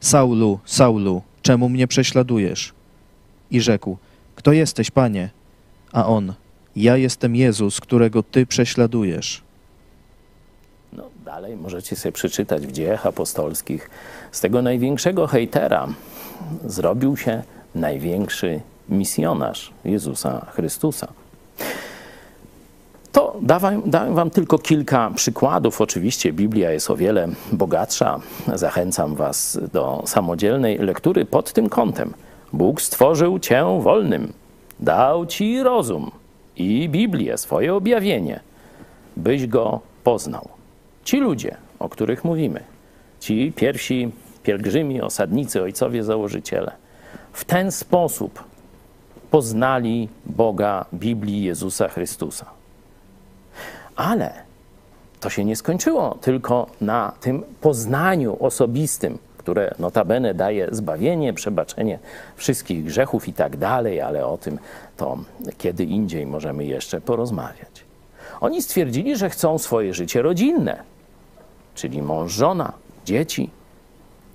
Saulu, Saulu, czemu mnie prześladujesz? I rzekł: Kto jesteś, panie? A on: Ja jestem Jezus, którego ty prześladujesz. No, dalej możecie sobie przeczytać w dziejach apostolskich. Z tego największego hejtera zrobił się największy misjonarz Jezusa Chrystusa. To dałem, dałem Wam tylko kilka przykładów. Oczywiście Biblia jest o wiele bogatsza. Zachęcam Was do samodzielnej lektury pod tym kątem. Bóg stworzył Cię wolnym, dał Ci rozum i Biblię, swoje objawienie, byś go poznał. Ci ludzie, o których mówimy, ci pierwsi pielgrzymi, osadnicy, ojcowie założyciele, w ten sposób poznali Boga, Biblii Jezusa Chrystusa. Ale to się nie skończyło tylko na tym poznaniu osobistym, które notabene daje zbawienie, przebaczenie wszystkich grzechów i tak dalej, ale o tym to kiedy indziej możemy jeszcze porozmawiać. Oni stwierdzili, że chcą swoje życie rodzinne, czyli mąż, żona, dzieci,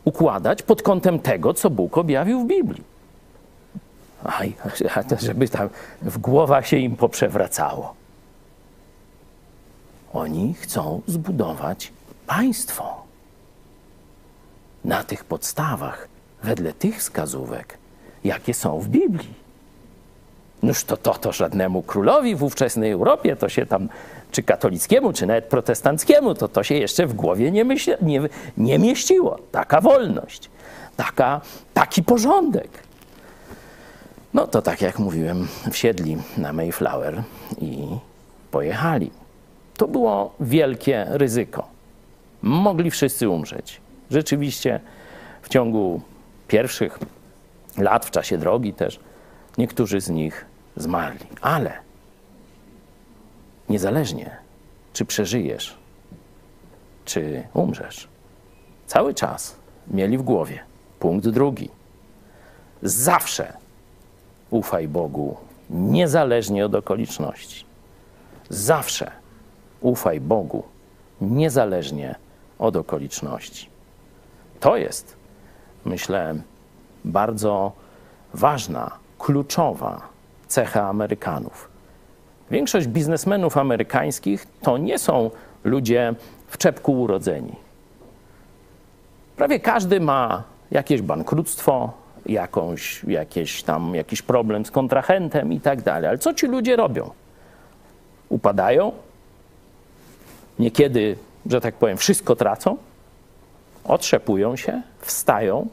układać pod kątem tego, co Bóg objawił w Biblii. Aj, żeby tam w głowach się im poprzewracało. Oni chcą zbudować państwo na tych podstawach, wedle tych wskazówek, jakie są w Biblii. Noż to, to, to żadnemu królowi w ówczesnej Europie, to się tam, czy katolickiemu, czy nawet protestanckiemu, to to się jeszcze w głowie nie, myśli, nie, nie mieściło. Taka wolność, taka, taki porządek. No to tak jak mówiłem, wsiedli na Mayflower i pojechali. To było wielkie ryzyko. Mogli wszyscy umrzeć. Rzeczywiście w ciągu pierwszych lat, w czasie drogi też, niektórzy z nich zmarli. Ale niezależnie, czy przeżyjesz, czy umrzesz, cały czas mieli w głowie punkt drugi. Zawsze ufaj Bogu, niezależnie od okoliczności. Zawsze ufaj Bogu, niezależnie od okoliczności. To jest, myślę, bardzo ważna, kluczowa cecha Amerykanów. Większość biznesmenów amerykańskich to nie są ludzie w czepku urodzeni. Prawie każdy ma jakieś bankructwo, jakąś, jakieś tam, jakiś problem z kontrahentem i tak dalej. Ale co ci ludzie robią? Upadają, niekiedy, że tak powiem, wszystko tracą, otrzepują się, wstają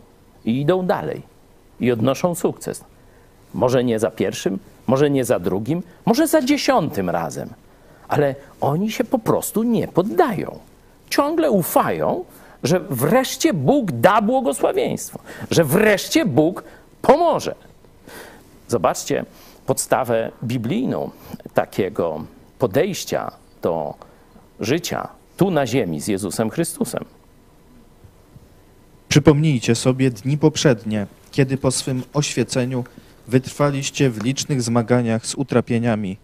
i idą dalej i odnoszą sukces. Może nie za pierwszym, może nie za drugim, może za dziesiątym razem, ale oni się po prostu nie poddają. Ciągle ufają, że wreszcie Bóg da błogosławieństwo, że wreszcie Bóg pomoże. Zobaczcie podstawę biblijną takiego podejścia do życia tu na ziemi z Jezusem Chrystusem. Przypomnijcie sobie dni poprzednie, kiedy po swym oświeceniu wytrwaliście w licznych zmaganiach z utrapieniami,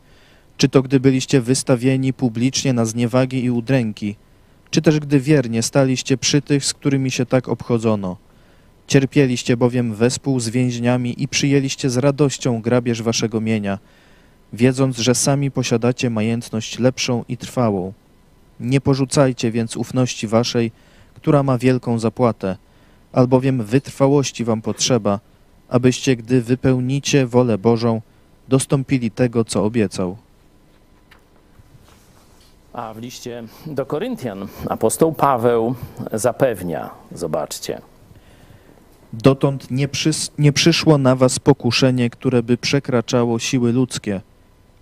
czy to gdy byliście wystawieni publicznie na zniewagi i udręki, czy też gdy wiernie staliście przy tych, z którymi się tak obchodzono. Cierpieliście bowiem wespół z więźniami i przyjęliście z radością grabież waszego mienia, wiedząc, że sami posiadacie majętność lepszą i trwałą. Nie porzucajcie więc ufności waszej, która ma wielką zapłatę, albowiem wytrwałości wam potrzeba, abyście, gdy wypełnicie wolę Bożą, dostąpili tego, co obiecał. A w liście do Koryntian apostoł Paweł zapewnia, zobaczcie. Dotąd nie, przys- nie przyszło na was pokuszenie, które by przekraczało siły ludzkie,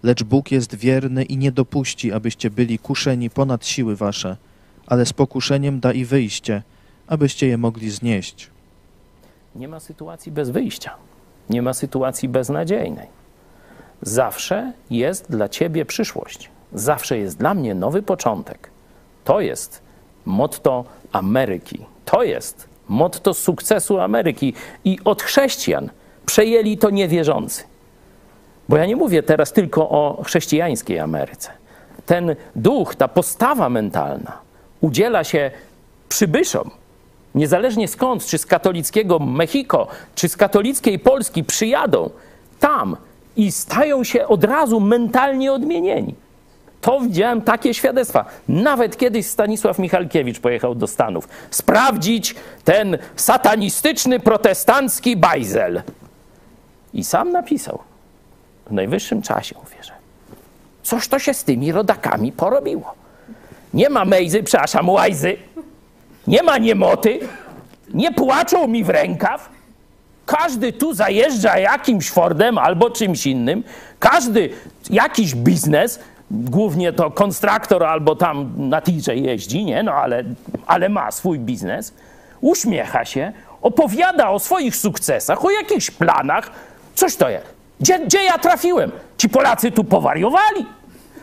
Lecz Bóg jest wierny i nie dopuści, abyście byli kuszeni ponad siły wasze, ale z pokuszeniem da i wyjście, abyście je mogli znieść. Nie ma sytuacji bez wyjścia. Nie ma sytuacji beznadziejnej. Zawsze jest dla ciebie przyszłość. Zawsze jest dla mnie nowy początek. To jest motto Ameryki. To jest motto sukcesu Ameryki. I od chrześcijan przejęli to niewierzący. Bo ja nie mówię teraz tylko o chrześcijańskiej Ameryce. Ten duch, ta postawa mentalna udziela się przybyszom, niezależnie skąd, czy z katolickiego Mexico, czy z katolickiej Polski, przyjadą tam i stają się od razu mentalnie odmienieni. To widziałem takie świadectwa. Nawet kiedyś Stanisław Michalkiewicz pojechał do Stanów sprawdzić ten satanistyczny, protestancki bajzel. I sam napisał w najwyższym czasie, mówię, że coś to się z tymi rodakami porobiło. Nie ma mejzy, przepraszam, łajzy. Nie ma niemoty. Nie płaczą mi w rękaw. Każdy tu zajeżdża jakimś Fordem albo czymś innym. Każdy jakiś biznes, głównie to konstruktor albo tam na tirze jeździ, nie? No ale, ale ma swój biznes. Uśmiecha się, opowiada o swoich sukcesach, o jakichś planach. Coś to jest. Gdzie, gdzie ja trafiłem? Ci Polacy tu powariowali.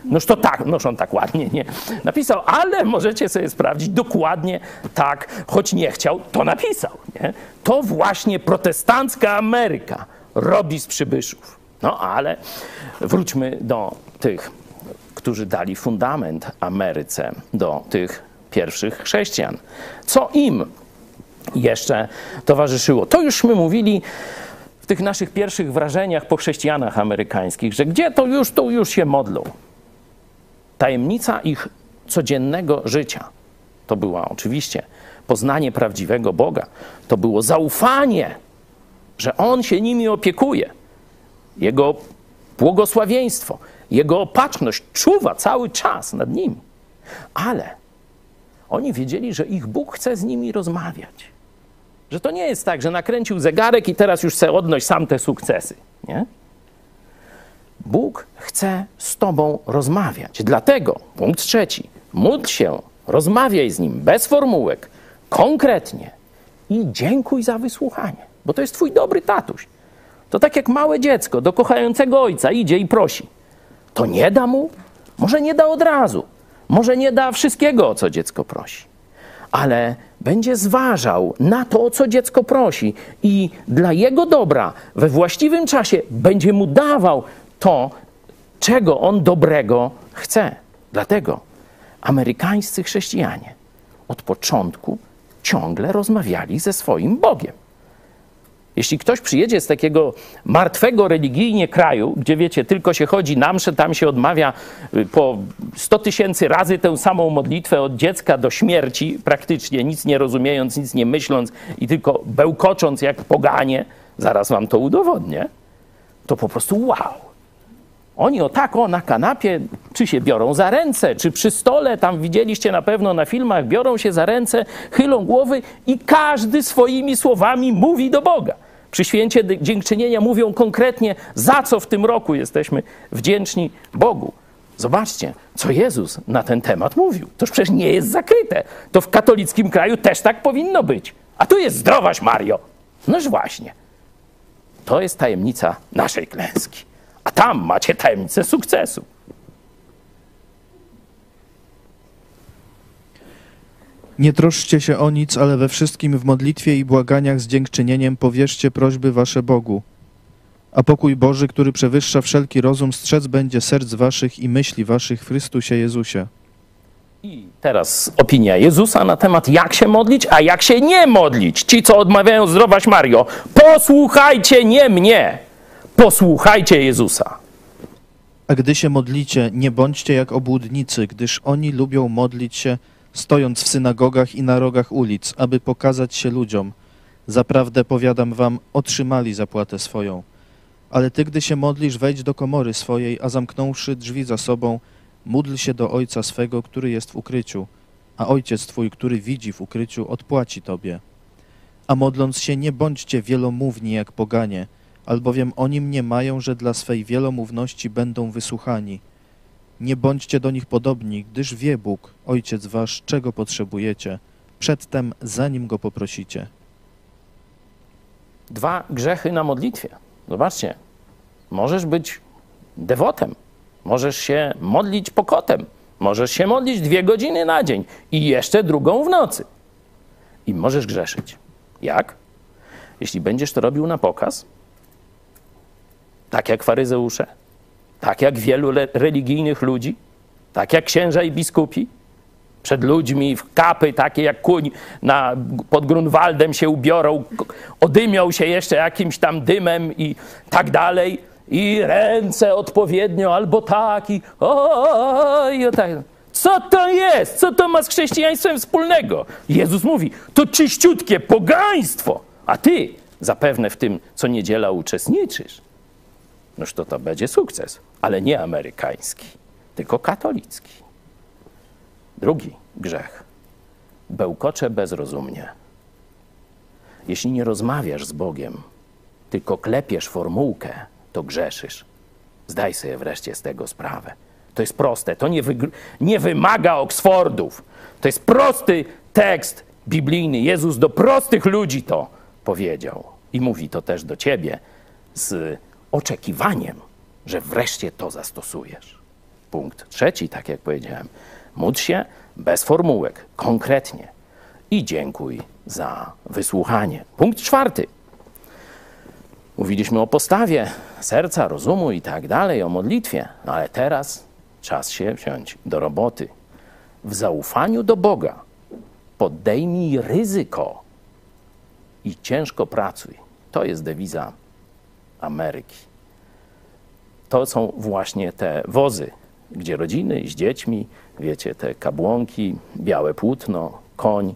Noż to tak, noż on tak ładnie nie napisał, ale możecie sobie sprawdzić dokładnie tak, choć nie chciał, to napisał. Nie? To właśnie protestancka Ameryka robi z przybyszów. No ale wróćmy do tych, którzy dali fundament Ameryce, do tych pierwszych chrześcijan. Co im jeszcze towarzyszyło? To jużśmy mówili w tych naszych pierwszych wrażeniach po chrześcijanach amerykańskich, że gdzie to już, to już się modlą. Tajemnica ich codziennego życia to była oczywiście poznanie prawdziwego Boga, to było zaufanie, że On się nimi opiekuje, Jego błogosławieństwo, Jego opatrzność czuwa cały czas nad nimi. Ale oni wiedzieli, że ich Bóg chce z nimi rozmawiać. Że to nie jest tak, że nakręcił zegarek i teraz już chce odnoś sam te sukcesy. Nie? Bóg chce z Tobą rozmawiać. Dlatego, punkt trzeci, módl się, rozmawiaj z Nim bez formułek, konkretnie i dziękuj za wysłuchanie, bo to jest Twój dobry tatuś. To tak jak małe dziecko do kochającego ojca idzie i prosi. To nie da mu? Może nie da od razu. Może nie da wszystkiego, o co dziecko prosi. Ale będzie zważał na to, o co dziecko prosi i dla jego dobra we właściwym czasie będzie mu dawał to, czego on dobrego chce. Dlatego amerykańscy chrześcijanie od początku ciągle rozmawiali ze swoim Bogiem. Jeśli ktoś przyjedzie z takiego martwego religijnie kraju, gdzie wiecie, tylko się chodzi na mszę, tam się odmawia y, po 100 tysięcy razy tę samą modlitwę od dziecka do śmierci, praktycznie nic nie rozumiejąc, nic nie myśląc i tylko bełkocząc jak poganie, zaraz wam to udowodnię, to po prostu wow. Oni o tak, o na kanapie, czy się biorą za ręce, czy przy stole, tam widzieliście na pewno na filmach, biorą się za ręce, chylą głowy i każdy swoimi słowami mówi do Boga. Przy święcie dziękczynienia mówią konkretnie, za co w tym roku jesteśmy wdzięczni Bogu. Zobaczcie, co Jezus na ten temat mówił. Toż przecież nie jest zakryte. To w katolickim kraju też tak powinno być. A tu jest zdrowaś Mario. Noż właśnie. To jest tajemnica naszej klęski. A tam macie tajemnicę sukcesu. Nie troszczcie się o nic, ale we wszystkim w modlitwie i błaganiach z dziękczynieniem powierzcie prośby wasze Bogu. A pokój Boży, który przewyższa wszelki rozum, strzec będzie serc waszych i myśli waszych w Chrystusie Jezusie. I teraz opinia Jezusa na temat, jak się modlić, a jak się nie modlić. Ci, co odmawiają zdrowaś Mario, posłuchajcie nie mnie, posłuchajcie Jezusa. A gdy się modlicie, nie bądźcie jak obłudnicy, gdyż oni lubią modlić się, stojąc w synagogach i na rogach ulic, aby pokazać się ludziom. Zaprawdę powiadam wam, otrzymali zapłatę swoją. Ale ty, gdy się modlisz, wejdź do komory swojej, a zamknąwszy drzwi za sobą, módl się do Ojca swego, który jest w ukryciu, a Ojciec twój, który widzi w ukryciu, odpłaci tobie. A modląc się, nie bądźcie wielomówni jak poganie, albowiem oni mniemają, że dla swej wielomówności będą wysłuchani. Nie bądźcie do nich podobni, gdyż wie Bóg, Ojciec wasz, czego potrzebujecie, przedtem zanim Go poprosicie. Dwa grzechy na modlitwie. Zobaczcie, możesz być dewotem, możesz się modlić pokotem, możesz się modlić dwie godziny na dzień i jeszcze drugą w nocy. I możesz grzeszyć. Jak? Jeśli będziesz to robił na pokaz, tak jak faryzeusze, tak jak wielu religijnych ludzi, tak jak księża i biskupi, przed ludźmi w kapy takie jak kuń na, pod Grunwaldem się ubiorą, odymią się jeszcze jakimś tam dymem i tak dalej, i ręce odpowiednio albo tak i oj, tak. Co to jest? Co to ma z chrześcijaństwem wspólnego? Jezus mówi, to czyściutkie pogaństwo, a ty zapewne w tym co niedziela uczestniczysz. Noż to to będzie sukces, ale nie amerykański, tylko katolicki. Drugi grzech. Bełkocze bezrozumnie. Jeśli nie rozmawiasz z Bogiem, tylko klepiesz formułkę, to grzeszysz. Zdaj sobie wreszcie z tego sprawę. To jest proste, to nie, nie wymaga Oksfordów. To jest prosty tekst biblijny. Jezus do prostych ludzi to powiedział. I mówi to też do ciebie z oczekiwaniem, że wreszcie to zastosujesz. Punkt trzeci, tak jak powiedziałem, módl się bez formułek, konkretnie i dziękuj za wysłuchanie. Punkt czwarty. Mówiliśmy o postawie serca, rozumu i tak dalej, o modlitwie, no ale teraz czas się wziąć do roboty. W zaufaniu do Boga podejmij ryzyko i ciężko pracuj. To jest dewiza Ameryki. To są właśnie te wozy, gdzie rodziny z dziećmi, wiecie, te kabłonki, białe płótno, koń,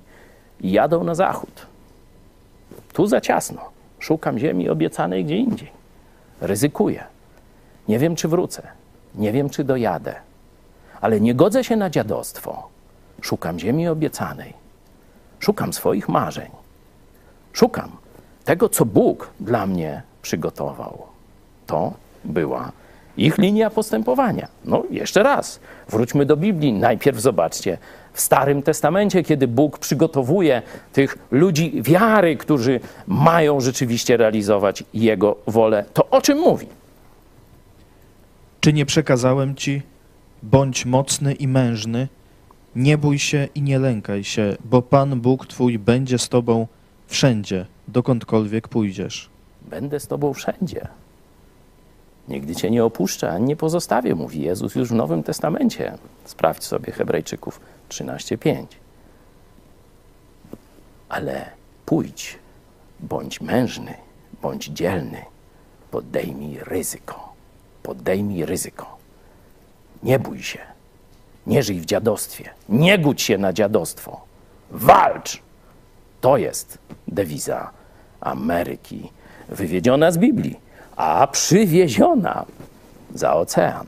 jadą na zachód. Tu za ciasno. Szukam ziemi obiecanej gdzie indziej. Ryzykuję. Nie wiem, czy wrócę. Nie wiem, czy dojadę. Ale nie godzę się na dziadostwo. Szukam ziemi obiecanej. Szukam swoich marzeń. Szukam tego, co Bóg dla mnie przygotował. To była ich linia postępowania. No, jeszcze raz, wróćmy do Biblii. Najpierw zobaczcie w Starym Testamencie, kiedy Bóg przygotowuje tych ludzi wiary, którzy mają rzeczywiście realizować Jego wolę. To o czym mówi? Czy nie przekazałem ci, bądź mocny i mężny, nie bój się i nie lękaj się, bo Pan Bóg Twój będzie z Tobą wszędzie, dokądkolwiek pójdziesz. Będę z Tobą wszędzie. Nigdy Cię nie opuszczę, ani nie pozostawię, mówi Jezus już w Nowym Testamencie. Sprawdź sobie Hebrajczyków 13:5. Ale pójdź, bądź mężny, bądź dzielny, podejmij ryzyko. Podejmij ryzyko. Nie bój się. Nie żyj w dziadostwie. Nie gódź się na dziadostwo. Walcz! To jest dewiza Ameryki, wywiedziona z Biblii, a przywieziona za ocean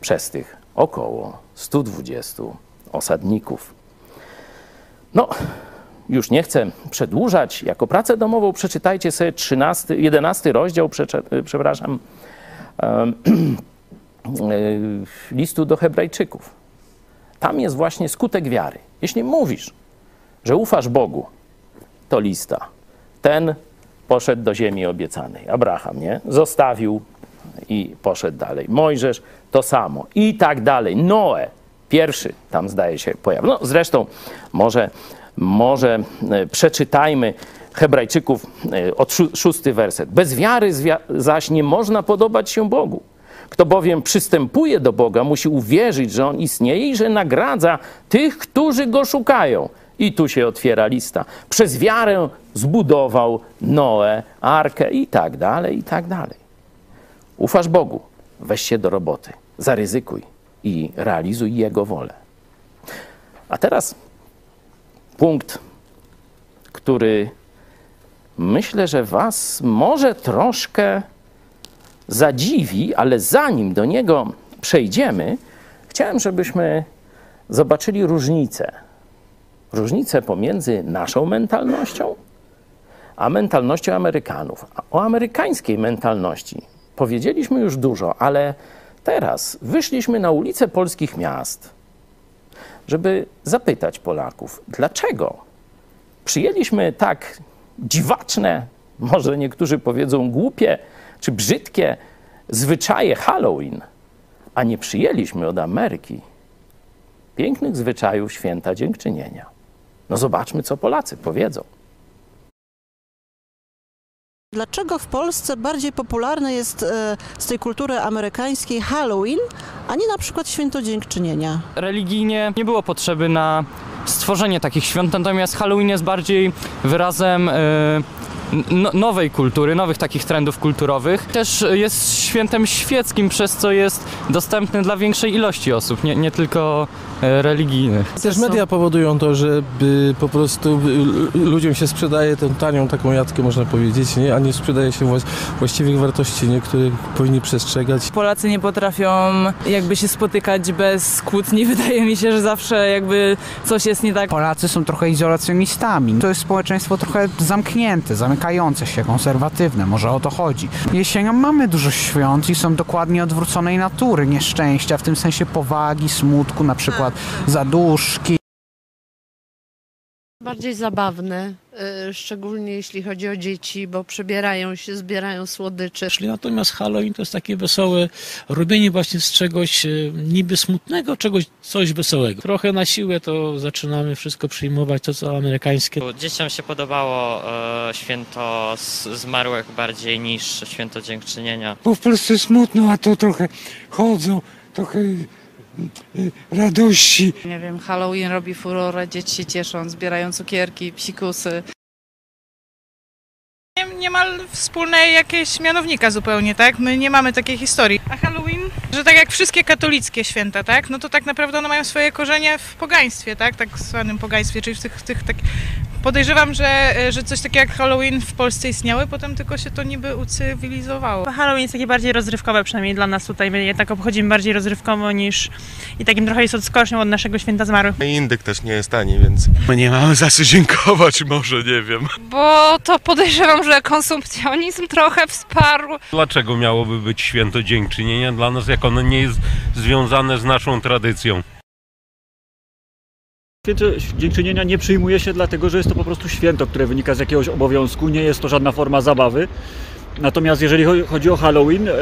przez tych około 120 osadników. No, już nie chcę przedłużać. Jako pracę domową przeczytajcie sobie 13, 11 rozdział, przepraszam, listu do Hebrajczyków. Tam jest właśnie skutek wiary. Jeśli mówisz, że ufasz Bogu, to lista. Ten poszedł do ziemi obiecanej. Abraham, nie? Zostawił i poszedł dalej. Mojżesz to samo i tak dalej. Noe pierwszy tam zdaje się pojawił. No zresztą może, może e, przeczytajmy Hebrajczyków e, od szósty werset. Bez wiary zaś nie można podobać się Bogu. Kto bowiem przystępuje do Boga, musi uwierzyć, że On istnieje i że nagradza tych, którzy Go szukają. I tu się otwiera lista. Przez wiarę zbudował Noe, Arkę i tak dalej, i tak dalej. Ufasz Bogu, weź się do roboty, zaryzykuj i realizuj Jego wolę. A teraz punkt, który myślę, że Was może troszkę zadziwi, ale zanim do niego przejdziemy, chciałem, żebyśmy zobaczyli różnicę. Różnicę pomiędzy naszą mentalnością a mentalnością Amerykanów. O amerykańskiej mentalności powiedzieliśmy już dużo, ale teraz wyszliśmy na ulice polskich miast, żeby zapytać Polaków, dlaczego przyjęliśmy tak dziwaczne, może niektórzy powiedzą głupie czy brzydkie zwyczaje Halloween, a nie przyjęliśmy od Ameryki pięknych zwyczajów święta dziękczynienia. No zobaczmy, co Polacy powiedzą. Dlaczego w Polsce bardziej popularny jest e, z tej kultury amerykańskiej Halloween, a nie na przykład Święto Dziękczynienia? Religijnie nie było potrzeby na stworzenie takich świąt, natomiast Halloween jest bardziej wyrazem e, no, nowej kultury, nowych takich trendów kulturowych. Też jest świętem świeckim, przez co jest dostępny dla większej ilości osób, nie, nie tylko e, religijnych. Też media powodują to, że po prostu ludziom się sprzedaje tę tanią taką jatkę, można powiedzieć, nie? a nie sprzedaje się właś- właściwych wartości, nie? których powinni przestrzegać. Polacy nie potrafią jakby się spotykać bez kłótni. Wydaje mi się, że zawsze jakby coś jest nie tak. Polacy są trochę izolacjonistami. To jest społeczeństwo trochę zamknięte, zamykające się, konserwatywne. Może o to chodzi. Jesienią mamy dużo świąt i są dokładnie odwróconej natury. Nieszczęścia, w tym sensie powagi, smutku, na przykład zaduszki. Bardziej zabawne, y, szczególnie jeśli chodzi o dzieci, bo przebierają się, zbierają słodycze. Natomiast Halloween to jest takie wesołe robienie właśnie z czegoś e, niby smutnego, czegoś coś wesołego. Trochę na siłę to zaczynamy wszystko przyjmować, to co amerykańskie. Dzieciom się podobało e, święto zmarłych bardziej niż święto dziękczynienia. Bo w Polsce smutno, a to trochę chodzą, trochę y, y, radości. Nie wiem, Halloween robi furorę, dzieci się cieszą, zbierają cukierki, psikusy. niemal wspólne jakieś mianownika zupełnie, tak? My nie mamy takiej historii. A Halloween, że tak jak wszystkie katolickie święta, tak? No to tak naprawdę one mają swoje korzenie w pogaństwie, tak? Tak zwanym pogaństwie, czyli w tych, tych tak... Podejrzewam, że, że coś takiego jak Halloween w Polsce istniały, potem tylko się to niby ucywilizowało. Halloween jest takie bardziej rozrywkowe, przynajmniej dla nas tutaj. My jednak obchodzimy bardziej rozrywkowo niż i takim trochę jest odskocznią od naszego święta zmarłych. Indyk też nie jest tani, więc my nie mamy za co dziękować, może nie wiem. Bo to podejrzewam, że konsumpcjonizm trochę wsparł. Dlaczego miałoby być święto dziękczynienia dla nas, jak ono nie jest związane z naszą tradycją? Dziękczynienia nie przyjmuje się dlatego, że jest to po prostu święto, które wynika z jakiegoś obowiązku, nie jest to żadna forma zabawy. Natomiast jeżeli cho- chodzi o Halloween, e,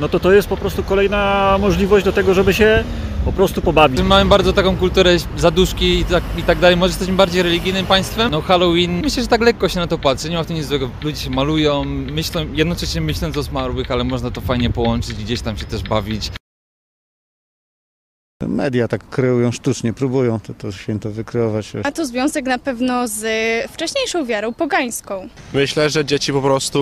no to to jest po prostu kolejna możliwość do tego, żeby się po prostu pobawić. Mamy bardzo taką kulturę zaduszki i tak, i tak dalej. Może jesteśmy bardziej religijnym państwem. No Halloween, myślę, że tak lekko się na to patrzy. Nie ma w tym nic złego. Ludzie się malują, myślą, jednocześnie myśląc o zmarłych, ale można to fajnie połączyć i gdzieś tam się też bawić. Media tak kreują sztucznie, próbują to, to święto wykreować. Ma to związek na pewno z wcześniejszą wiarą pogańską. Myślę, że dzieci po prostu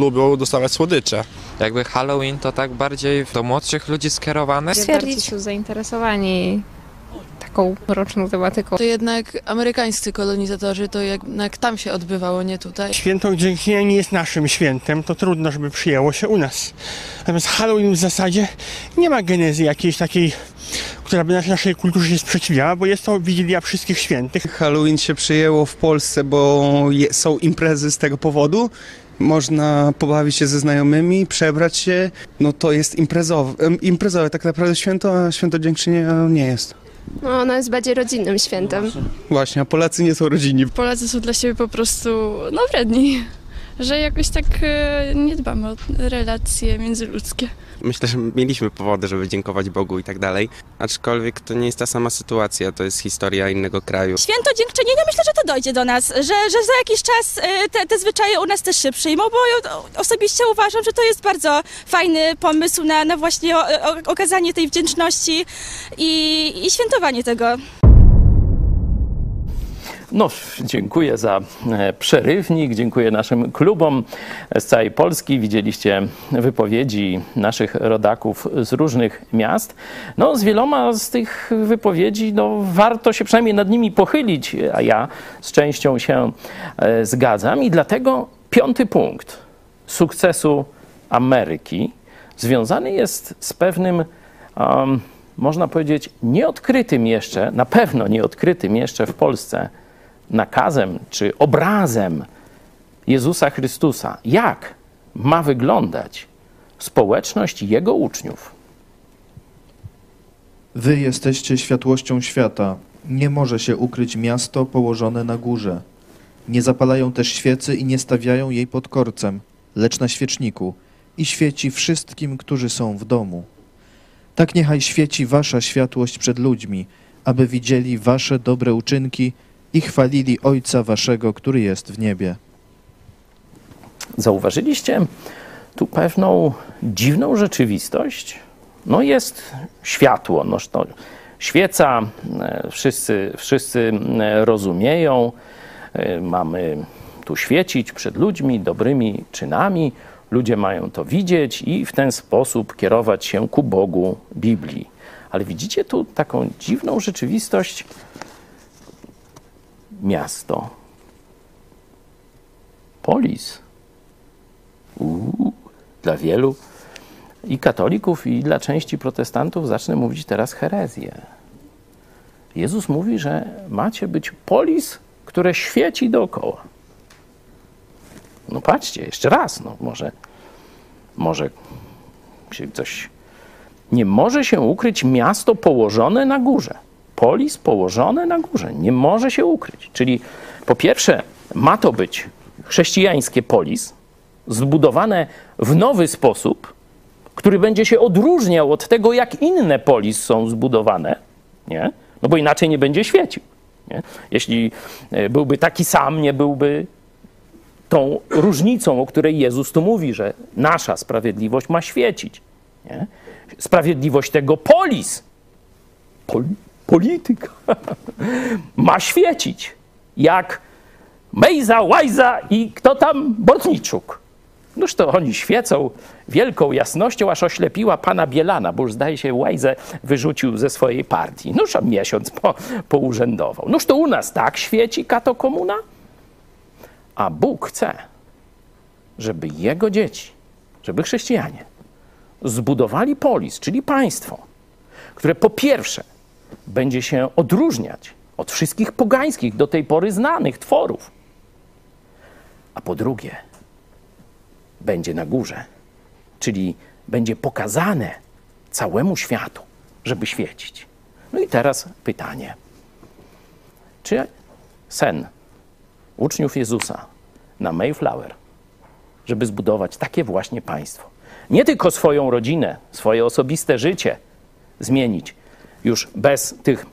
lubią dostawać słodycze. Jakby Halloween to tak bardziej do młodszych ludzi skierowane. Bardziej są zainteresowani taką roczną tematyką. To jednak amerykańscy kolonizatorzy, to jednak tam się odbywało, nie tutaj. Święto Dziękczynienia nie jest naszym świętem, to trudno, żeby przyjęło się u nas. Natomiast Halloween w zasadzie nie ma genezy jakiejś takiej, która by nas- naszej kulturze się sprzeciwiała, bo jest to Wigilia Wszystkich Świętych. Halloween się przyjęło w Polsce, bo je, są imprezy z tego powodu. Można pobawić się ze znajomymi, przebrać się. No to jest imprezowe. Imprezowe tak naprawdę święto, a święto dziękczynienia nie jest. No, ono jest bardziej rodzinnym świętem. Właśnie, a Polacy nie są rodzinni. Polacy są dla siebie po prostu, no wredni, że jakoś tak e, nie dbamy o relacje międzyludzkie. Myślę, że mieliśmy powody, żeby dziękować Bogu i tak dalej. Aczkolwiek to nie jest ta sama sytuacja, to jest historia innego kraju. Święto dziękczynienia myślę, że to dojdzie do nas, że, że za jakiś czas y, te, te zwyczaje u nas też się przyjmą, bo osobiście uważam, że to jest bardzo fajny pomysł na, na właśnie okazanie tej wdzięczności i, i świętowanie tego. No, dziękuję za e, przerywnik, dziękuję naszym klubom z całej Polski. Widzieliście wypowiedzi naszych rodaków z różnych miast. No, z wieloma z tych wypowiedzi no, warto się przynajmniej nad nimi pochylić, a ja z częścią się e, zgadzam. I dlatego piąty punkt sukcesu Ameryki związany jest z pewnym, um, można powiedzieć, nieodkrytym jeszcze, na pewno nieodkrytym jeszcze w Polsce nakazem czy obrazem Jezusa Chrystusa. Jak ma wyglądać społeczność Jego uczniów? Wy jesteście światłością świata. Nie może się ukryć miasto położone na górze. Nie zapalają też świecy i nie stawiają jej pod korcem, lecz na świeczniku i świeci wszystkim, którzy są w domu. Tak niechaj świeci wasza światłość przed ludźmi, aby widzieli wasze dobre uczynki i chwalili Ojca waszego, który jest w niebie. Zauważyliście tu pewną dziwną rzeczywistość? No jest światło, no świeca, e, wszyscy, wszyscy rozumieją, e, mamy tu świecić przed ludźmi dobrymi czynami, ludzie mają to widzieć i w ten sposób kierować się ku Bogu Biblii. Ale widzicie tu taką dziwną rzeczywistość? Miasto. Polis. Uuu, dla wielu i katolików, i dla części protestantów zacznę mówić teraz herezję. Jezus mówi, że macie być polis, które świeci dookoła. No patrzcie, jeszcze raz, no może, może się coś... Nie może się ukryć miasto położone na górze. Polis położone na górze. Nie może się ukryć. Czyli po pierwsze ma to być chrześcijańskie polis, zbudowane w nowy sposób, który będzie się odróżniał od tego, jak inne polis są zbudowane, nie? no bo inaczej nie będzie świecił. Nie? Jeśli e, byłby taki sam, nie byłby tą różnicą, o której Jezus tu mówi, że nasza sprawiedliwość ma świecić. Nie? Sprawiedliwość tego polis, pol, polityka, ma świecić. Jak Mejza, Łajza i kto tam? Bortniczuk. Noż to oni świecą wielką jasnością, aż oślepiła pana Bielana, bo już zdaje się Łajzę wyrzucił ze swojej partii. Noż a miesiąc po, pourzędował. Noż to u nas tak świeci kato komuna? A Bóg chce, żeby jego dzieci, żeby chrześcijanie zbudowali polis, czyli państwo, które po pierwsze będzie się odróżniać od wszystkich pogańskich do tej pory znanych tworów, a po drugie będzie na górze, czyli będzie pokazane całemu światu, żeby świecić. No i teraz pytanie: czy sen uczniów Jezusa na Mayflower, żeby zbudować takie właśnie państwo. Nie tylko swoją rodzinę, swoje osobiste życie zmienić, już bez tych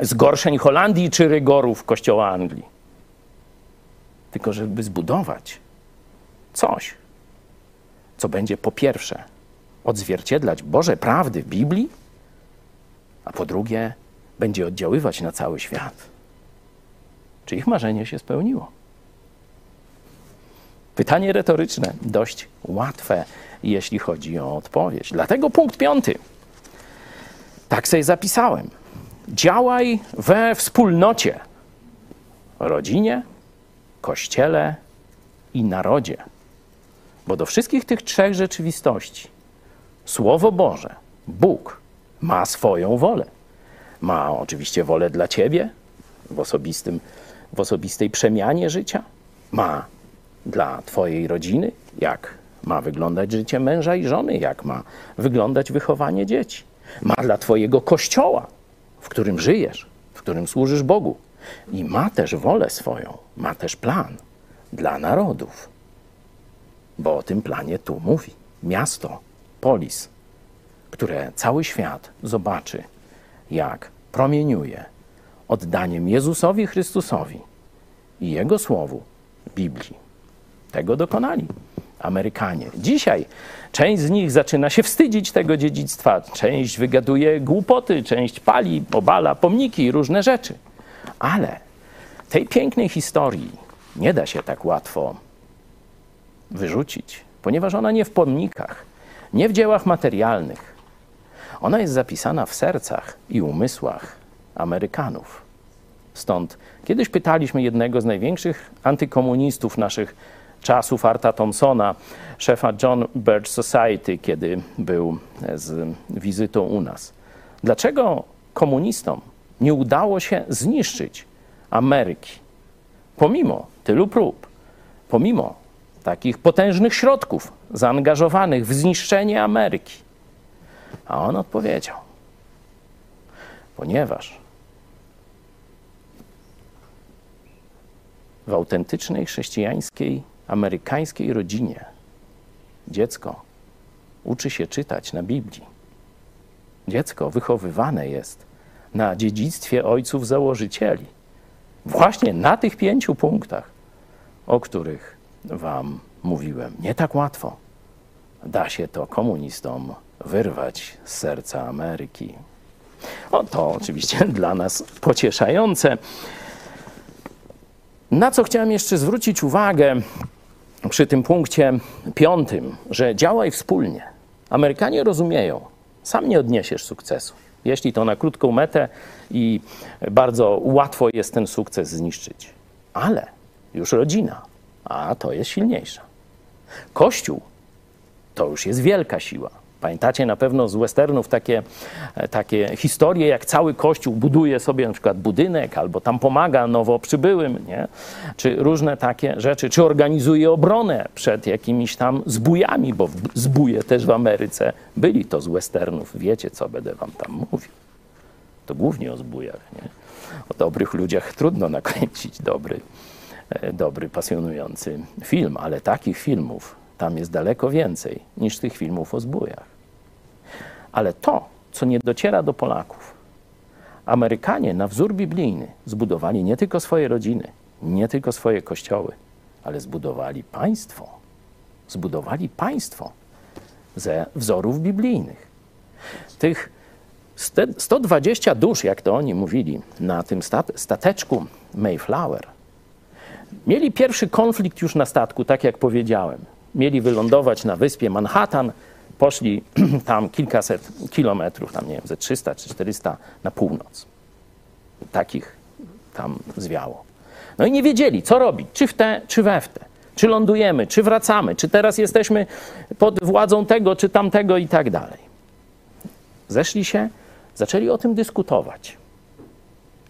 zgorszeń Holandii czy rygorów Kościoła Anglii, tylko żeby zbudować coś, co będzie po pierwsze odzwierciedlać Boże prawdy w Biblii, a po drugie będzie oddziaływać na cały świat. Czy ich marzenie się spełniło? Pytanie retoryczne, dość łatwe, jeśli chodzi o odpowiedź. Dlatego punkt piąty. Tak sobie zapisałem. Działaj we wspólnocie, rodzinie, kościele i narodzie. Bo do wszystkich tych trzech rzeczywistości Słowo Boże, Bóg ma swoją wolę. Ma oczywiście wolę dla ciebie w osobistym w osobistej przemianie życia, ma dla Twojej rodziny, jak ma wyglądać życie męża i żony, jak ma wyglądać wychowanie dzieci, ma dla Twojego kościoła, w którym żyjesz, w którym służysz Bogu. I ma też wolę swoją, ma też plan dla narodów. Bo o tym planie tu mówi. Miasto, polis, które cały świat zobaczy, jak promieniuje oddaniem Jezusowi Chrystusowi i Jego Słowu Biblii. Tego dokonali Amerykanie. Dzisiaj część z nich zaczyna się wstydzić tego dziedzictwa, część wygaduje głupoty, część pali, obala pomniki i różne rzeczy. Ale tej pięknej historii nie da się tak łatwo wyrzucić, ponieważ ona nie w pomnikach, nie w dziełach materialnych. Ona jest zapisana w sercach i umysłach Amerykanów. Stąd kiedyś pytaliśmy jednego z największych antykomunistów naszych czasów, Arta Thompsona, szefa John Birch Society, kiedy był z wizytą u nas. Dlaczego komunistom nie udało się zniszczyć Ameryki, pomimo tylu prób, pomimo takich potężnych środków zaangażowanych w zniszczenie Ameryki. A on odpowiedział: Ponieważ w autentycznej chrześcijańskiej, amerykańskiej rodzinie dziecko uczy się czytać na Biblii. Dziecko wychowywane jest na dziedzictwie ojców założycieli. Właśnie na tych pięciu punktach, o których Wam mówiłem. Nie tak łatwo da się to komunistom wyrwać z serca Ameryki. O, to oczywiście dla nas pocieszające. Na co chciałem jeszcze zwrócić uwagę przy tym punkcie piątym, że działaj wspólnie. Amerykanie rozumieją, sam nie odniesiesz sukcesu. Jeśli to na krótką metę i bardzo łatwo jest ten sukces zniszczyć. Ale już rodzina, a to jest silniejsza. Kościół to już jest wielka siła. Pamiętacie na pewno z westernów takie, e, takie historie, jak cały kościół buduje sobie na przykład budynek, albo tam pomaga nowo przybyłym, nie? czy różne takie rzeczy, czy organizuje obronę przed jakimiś tam zbójami, bo zbóje też w Ameryce byli to z westernów. Wiecie, co będę wam tam mówił. To głównie o zbójach. Nie? O dobrych ludziach trudno nakręcić dobry, e, dobry, pasjonujący film, ale takich filmów tam jest daleko więcej niż tych filmów o zbójach. Ale to, co nie dociera do Polaków, Amerykanie na wzór biblijny zbudowali nie tylko swoje rodziny, nie tylko swoje kościoły, ale zbudowali państwo. Zbudowali państwo ze wzorów biblijnych. Tych 120 dusz, jak to oni mówili, na tym stateczku Mayflower, mieli pierwszy konflikt już na statku, tak jak powiedziałem. Mieli wylądować na wyspie Manhattan, poszli tam kilkaset kilometrów, tam nie wiem, ze 300 czy 400 na północ. Takich tam zwiało. No i nie wiedzieli, co robić, czy w te, czy we w te. Czy lądujemy, czy wracamy, czy teraz jesteśmy pod władzą tego, czy tamtego i tak dalej. Zeszli się, zaczęli o tym dyskutować.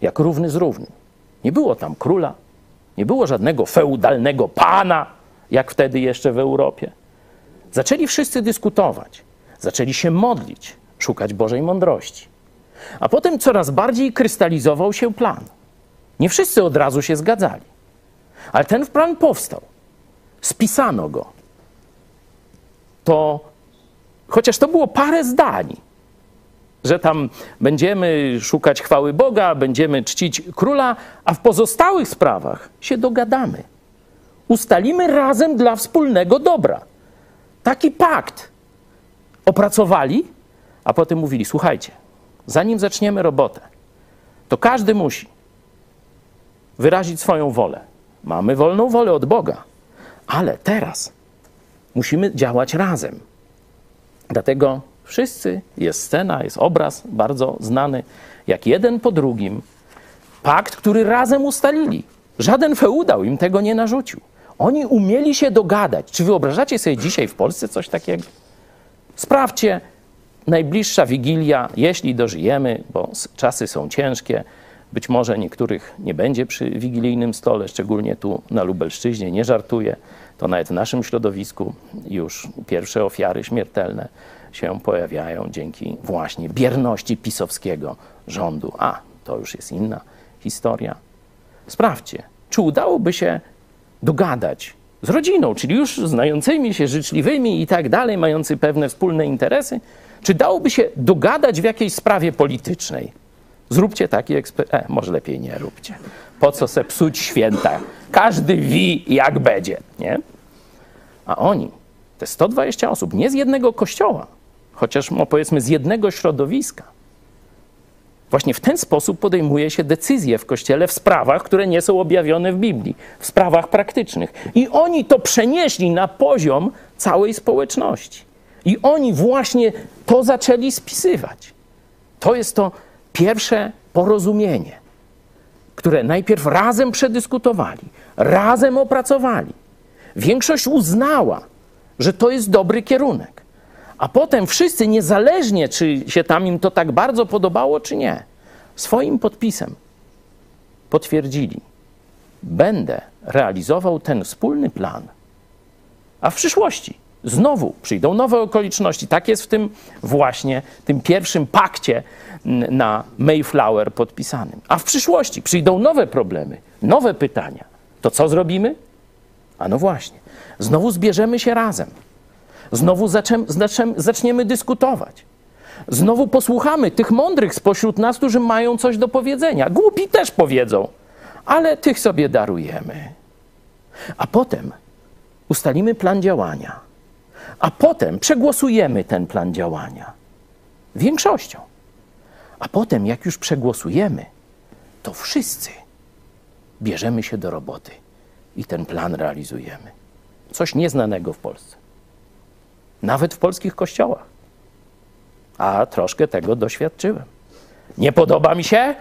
Jak równy z równym. Nie było tam króla, nie było żadnego feudalnego pana, jak wtedy jeszcze w Europie. Zaczęli wszyscy dyskutować, zaczęli się modlić, szukać Bożej mądrości. A potem coraz bardziej krystalizował się plan. Nie wszyscy od razu się zgadzali, ale ten plan powstał. Spisano go. To chociaż to było parę zdań, że tam będziemy szukać chwały Boga, będziemy czcić króla, a w pozostałych sprawach się dogadamy. Ustalimy razem dla wspólnego dobra. Taki pakt opracowali, a potem mówili: Słuchajcie, zanim zaczniemy robotę, to każdy musi wyrazić swoją wolę. Mamy wolną wolę od Boga, ale teraz musimy działać razem. Dlatego wszyscy, jest scena, jest obraz bardzo znany, jak jeden po drugim, pakt, który razem ustalili. Żaden feudał im tego nie narzucił. Oni umieli się dogadać. Czy wyobrażacie sobie dzisiaj w Polsce coś takiego? Sprawdźcie, najbliższa wigilia, jeśli dożyjemy, bo czasy są ciężkie, być może niektórych nie będzie przy wigilijnym stole, szczególnie tu na Lubelszczyźnie, nie żartuję. To nawet w naszym środowisku już pierwsze ofiary śmiertelne się pojawiają dzięki właśnie bierności pisowskiego rządu. A, to już jest inna historia. Sprawdźcie, czy udałoby się dogadać z rodziną, czyli już znającymi się, życzliwymi i tak dalej, mający pewne wspólne interesy, czy dałoby się dogadać w jakiejś sprawie politycznej? Zróbcie taki eksperyment. E, może lepiej nie róbcie. Po co se psuć święta? Każdy wi, jak będzie, nie? A oni, te 120 osób, nie z jednego kościoła, chociaż no, powiedzmy z jednego środowiska, Właśnie w ten sposób podejmuje się decyzje w Kościele w sprawach, które nie są objawione w Biblii, w sprawach praktycznych. I oni to przenieśli na poziom całej społeczności. I oni właśnie to zaczęli spisywać. To jest to pierwsze porozumienie, które najpierw razem przedyskutowali, razem opracowali. Większość uznała, że to jest dobry kierunek. A potem wszyscy, niezależnie czy się tam im to tak bardzo podobało, czy nie, swoim podpisem potwierdzili, będę realizował ten wspólny plan, a w przyszłości znowu przyjdą nowe okoliczności. Tak jest w tym właśnie, tym pierwszym pakcie na Mayflower podpisanym. A w przyszłości przyjdą nowe problemy, nowe pytania. To co zrobimy? A no właśnie, znowu zbierzemy się razem. Znowu zaczem, zaczem, zaczniemy dyskutować. Znowu posłuchamy tych mądrych spośród nas, którzy mają coś do powiedzenia. Głupi też powiedzą, ale tych sobie darujemy. A potem ustalimy plan działania. A potem przegłosujemy ten plan działania większością. A potem, jak już przegłosujemy, to wszyscy bierzemy się do roboty i ten plan realizujemy. Coś nieznanego w Polsce. Nawet w polskich kościołach. A troszkę tego doświadczyłem. Nie podoba mi się?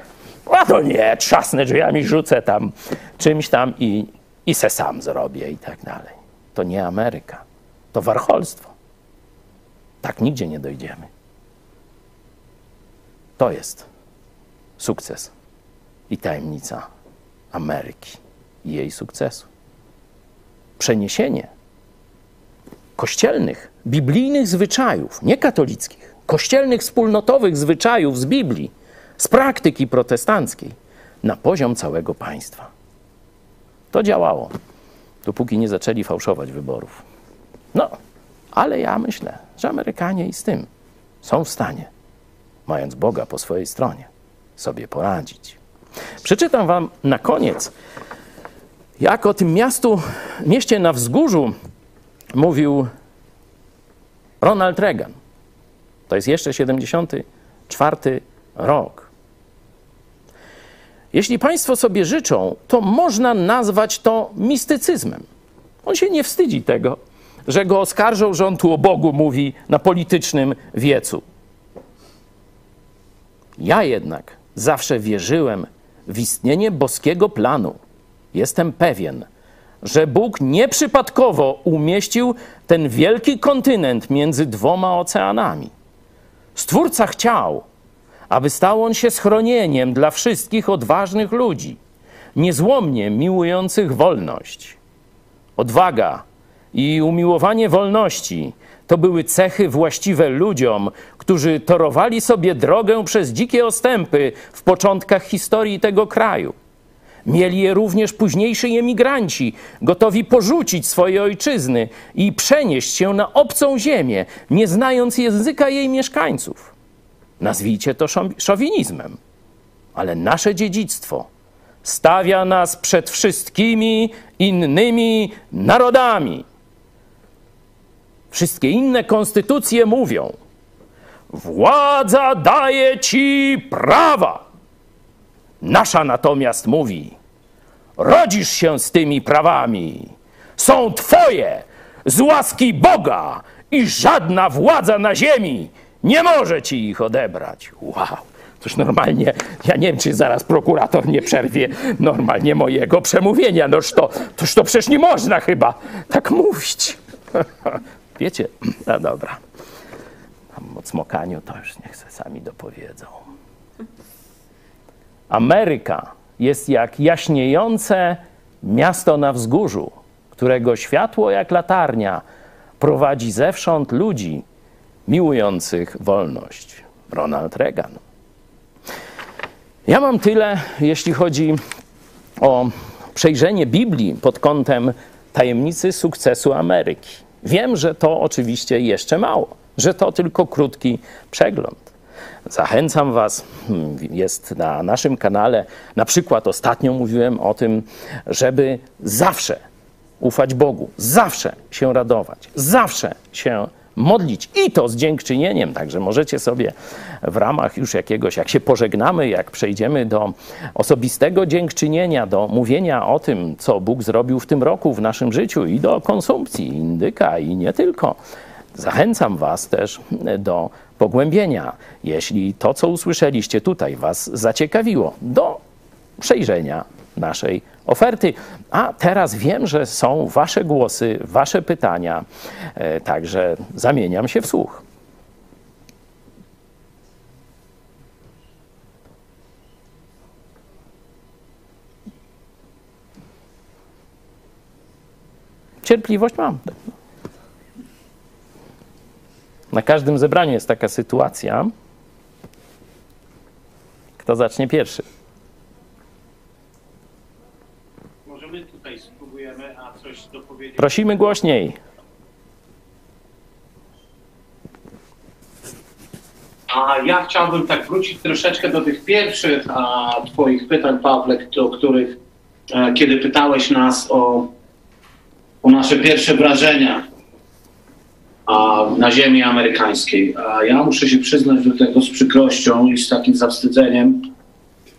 A to nie, trzasnę drzwiami, rzucę tam czymś tam i, i se sam zrobię i tak dalej. To nie Ameryka. To warcholstwo. Tak nigdzie nie dojdziemy. To jest sukces i tajemnica Ameryki i jej sukcesu. Przeniesienie kościelnych, biblijnych zwyczajów, nie katolickich, kościelnych, wspólnotowych zwyczajów z Biblii, z praktyki protestanckiej na poziom całego państwa. To działało, dopóki nie zaczęli fałszować wyborów. No, ale ja myślę, że Amerykanie i z tym są w stanie, mając Boga po swojej stronie, sobie poradzić. Przeczytam Wam na koniec, jak o tym miastu, mieście na wzgórzu mówił Ronald Reagan. To jest jeszcze 74 rok. Jeśli Państwo sobie życzą, to można nazwać to mistycyzmem. On się nie wstydzi tego, że go oskarżą, że on tu o Bogu mówi na politycznym wiecu. Ja jednak zawsze wierzyłem w istnienie boskiego planu. Jestem pewien, że Bóg nieprzypadkowo umieścił ten wielki kontynent między dwoma oceanami. Stwórca chciał, aby stał on się schronieniem dla wszystkich odważnych ludzi, niezłomnie miłujących wolność. Odwaga i umiłowanie wolności to były cechy właściwe ludziom, którzy torowali sobie drogę przez dzikie ostępy w początkach historii tego kraju. Mieli je również późniejsi emigranci, gotowi porzucić swoje ojczyzny i przenieść się na obcą ziemię, nie znając języka jej mieszkańców. Nazwijcie to szowinizmem, ale nasze dziedzictwo stawia nas przed wszystkimi innymi narodami. Wszystkie inne konstytucje mówią: władza daje ci prawa. Nasza natomiast mówi: rodzisz się z tymi prawami, są twoje z łaski Boga i żadna władza na ziemi nie może ci ich odebrać. Wow. Coś normalnie, ja nie wiem, czy zaraz prokurator nie przerwie normalnie mojego przemówienia. Noż to, toż to przecież nie można chyba tak mówić. Wiecie? No dobra. Tam o cmokaniu to już niech se sami dopowiedzą. Ameryka jest jak jaśniejące miasto na wzgórzu, którego światło jak latarnia prowadzi zewsząd ludzi miłujących wolność. Ronald Reagan. Ja mam tyle, jeśli chodzi o przejrzenie Biblii pod kątem tajemnicy sukcesu Ameryki. Wiem, że to oczywiście jeszcze mało, że to tylko krótki przegląd. Zachęcam Was, hmm, jest na naszym kanale, na przykład ostatnio mówiłem o tym, żeby zawsze ufać Bogu, zawsze się radować, zawsze się modlić i to z dziękczynieniem. Także możecie sobie w ramach już jakiegoś, jak się pożegnamy, jak przejdziemy do osobistego dziękczynienia, do mówienia o tym, co Bóg zrobił w tym roku w naszym życiu i do konsumpcji indyka i nie tylko. Zachęcam Was też do pogłębienia, jeśli to, co usłyszeliście tutaj, Was zaciekawiło, do przejrzenia naszej oferty. A teraz wiem, że są Wasze głosy, Wasze pytania, e, także zamieniam się w słuch. cierpliwość mam. Na każdym zebraniu jest taka sytuacja. Kto zacznie pierwszy? Może my tutaj spróbujemy, a coś dopowiedzieć. Prosimy głośniej. A ja chciałbym tak wrócić troszeczkę do tych pierwszych a, Twoich pytań, Pawle, o których, e, kiedy pytałeś nas o, o nasze pierwsze wrażenia a, na ziemi amerykańskiej. A ja muszę się przyznać do tego z przykrością i z takim zawstydzeniem,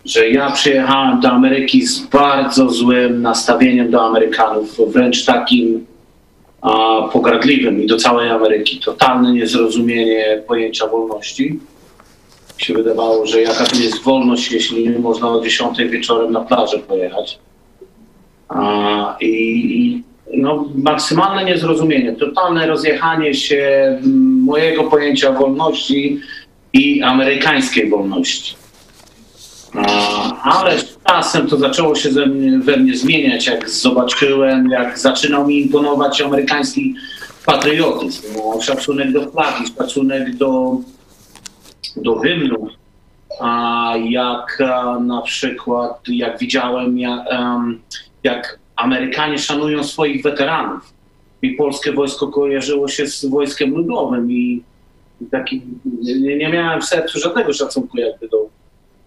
że ja przyjechałem do Ameryki z bardzo złym nastawieniem do Amerykanów, wręcz takim a, pogardliwym i do całej Ameryki. Totalne niezrozumienie pojęcia wolności. Mi się wydawało, że jaka to jest wolność, jeśli nie można o 10 wieczorem na plażę pojechać. A, I i no, maksymalne niezrozumienie, totalne rozjechanie się mm, mojego pojęcia wolności i amerykańskiej wolności. Ale z czasem to zaczęło się ze mnie, we mnie zmieniać, jak zobaczyłem, jak zaczynał mi imponować amerykański patriotyzm, no, szacunek do flagi, szacunek do, do hymnów, a jak na przykład, jak widziałem, jak, jak Amerykanie szanują swoich weteranów. I polskie wojsko kojarzyło się z wojskiem ludowym i, taki, nie, nie miałem w sercu żadnego szacunku jakby do,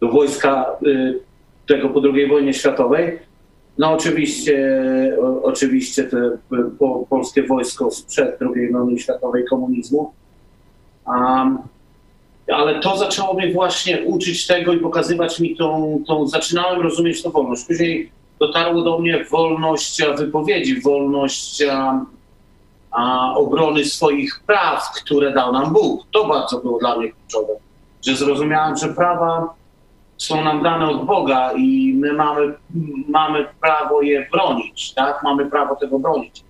do wojska y, tego po II wojnie światowej. No oczywiście, o, oczywiście te po, polskie wojsko sprzed II wojny światowej komunizmu. Um, ale to zaczęło mnie właśnie uczyć tego i pokazywać mi tą, tą zaczynałem rozumieć tą wolność. Później dotarło do mnie wolność wypowiedzi, wolność a, a, obrony swoich praw, które dał nam Bóg. To bardzo było dla mnie kluczowe, że zrozumiałem, że prawa są nam dane od Boga i my mamy, mamy prawo je bronić, tak? Mamy prawo tego bronić.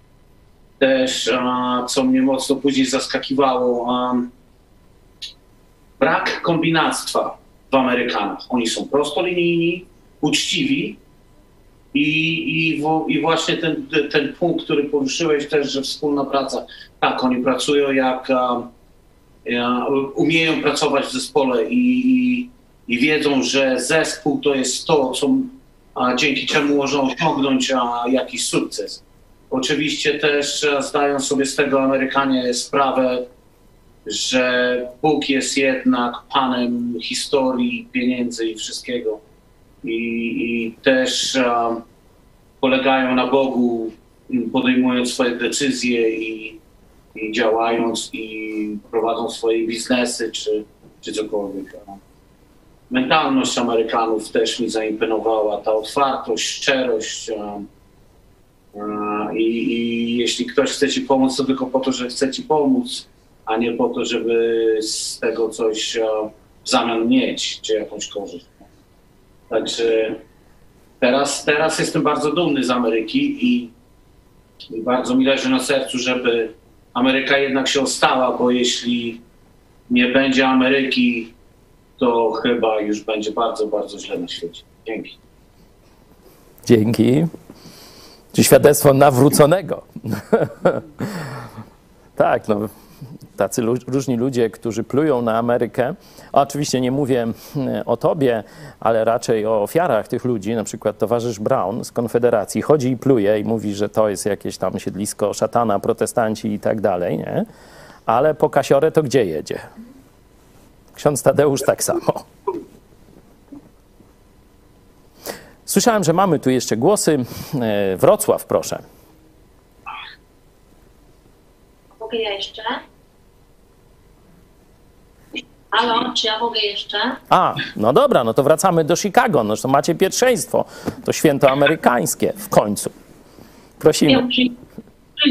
Też, a, co mnie mocno później zaskakiwało, a, brak kombinactwa w Amerykanach. Oni są prostolinijni, uczciwi i, i, i właśnie ten, ten punkt, który poruszyłeś też, że wspólna praca. Tak, oni pracują jak, umieją pracować w zespole i, i, i wiedzą, że zespół to jest to, co, a, dzięki czemu można osiągnąć a, jakiś sukces. Oczywiście też zdają sobie z tego Amerykanie sprawę, że Bóg jest jednak Panem historii, pieniędzy i wszystkiego. I, i też um, polegają na Bogu, podejmując swoje decyzje i, i działając i prowadzą swoje biznesy czy, czy cokolwiek. Mentalność Amerykanów też mi zaimponowała, ta otwartość, szczerość. I, I jeśli ktoś chce ci pomóc, to tylko po to, że chce ci pomóc, a nie po to, żeby z tego coś w zamian mieć, czy jakąś korzyść. Także teraz, teraz jestem bardzo dumny z Ameryki i, i bardzo mi leży na sercu, żeby Ameryka jednak się ostała, bo jeśli nie będzie Ameryki, to chyba już będzie bardzo, bardzo źle na świecie. Dzięki. Dzięki. Czy świadectwo nawróconego? tak, no tacy różni ludzie, którzy plują na Amerykę. Oczywiście nie mówię o tobie, ale raczej o ofiarach tych ludzi, na przykład towarzysz Brown z Konfederacji chodzi i pluje i mówi, że to jest jakieś tam siedlisko szatana, protestanci i tak dalej, nie? Ale po kasiorę to gdzie jedzie? Ksiądz Tadeusz tak samo. Słyszałem, że mamy tu jeszcze głosy. Wrocław, proszę. Mogę ja jeszcze? Halo, czy ja mogę jeszcze? A, no dobra, no to wracamy do Chicago. No to macie pierwszeństwo. To święto amerykańskie w końcu. Prosimy. Ja muszę,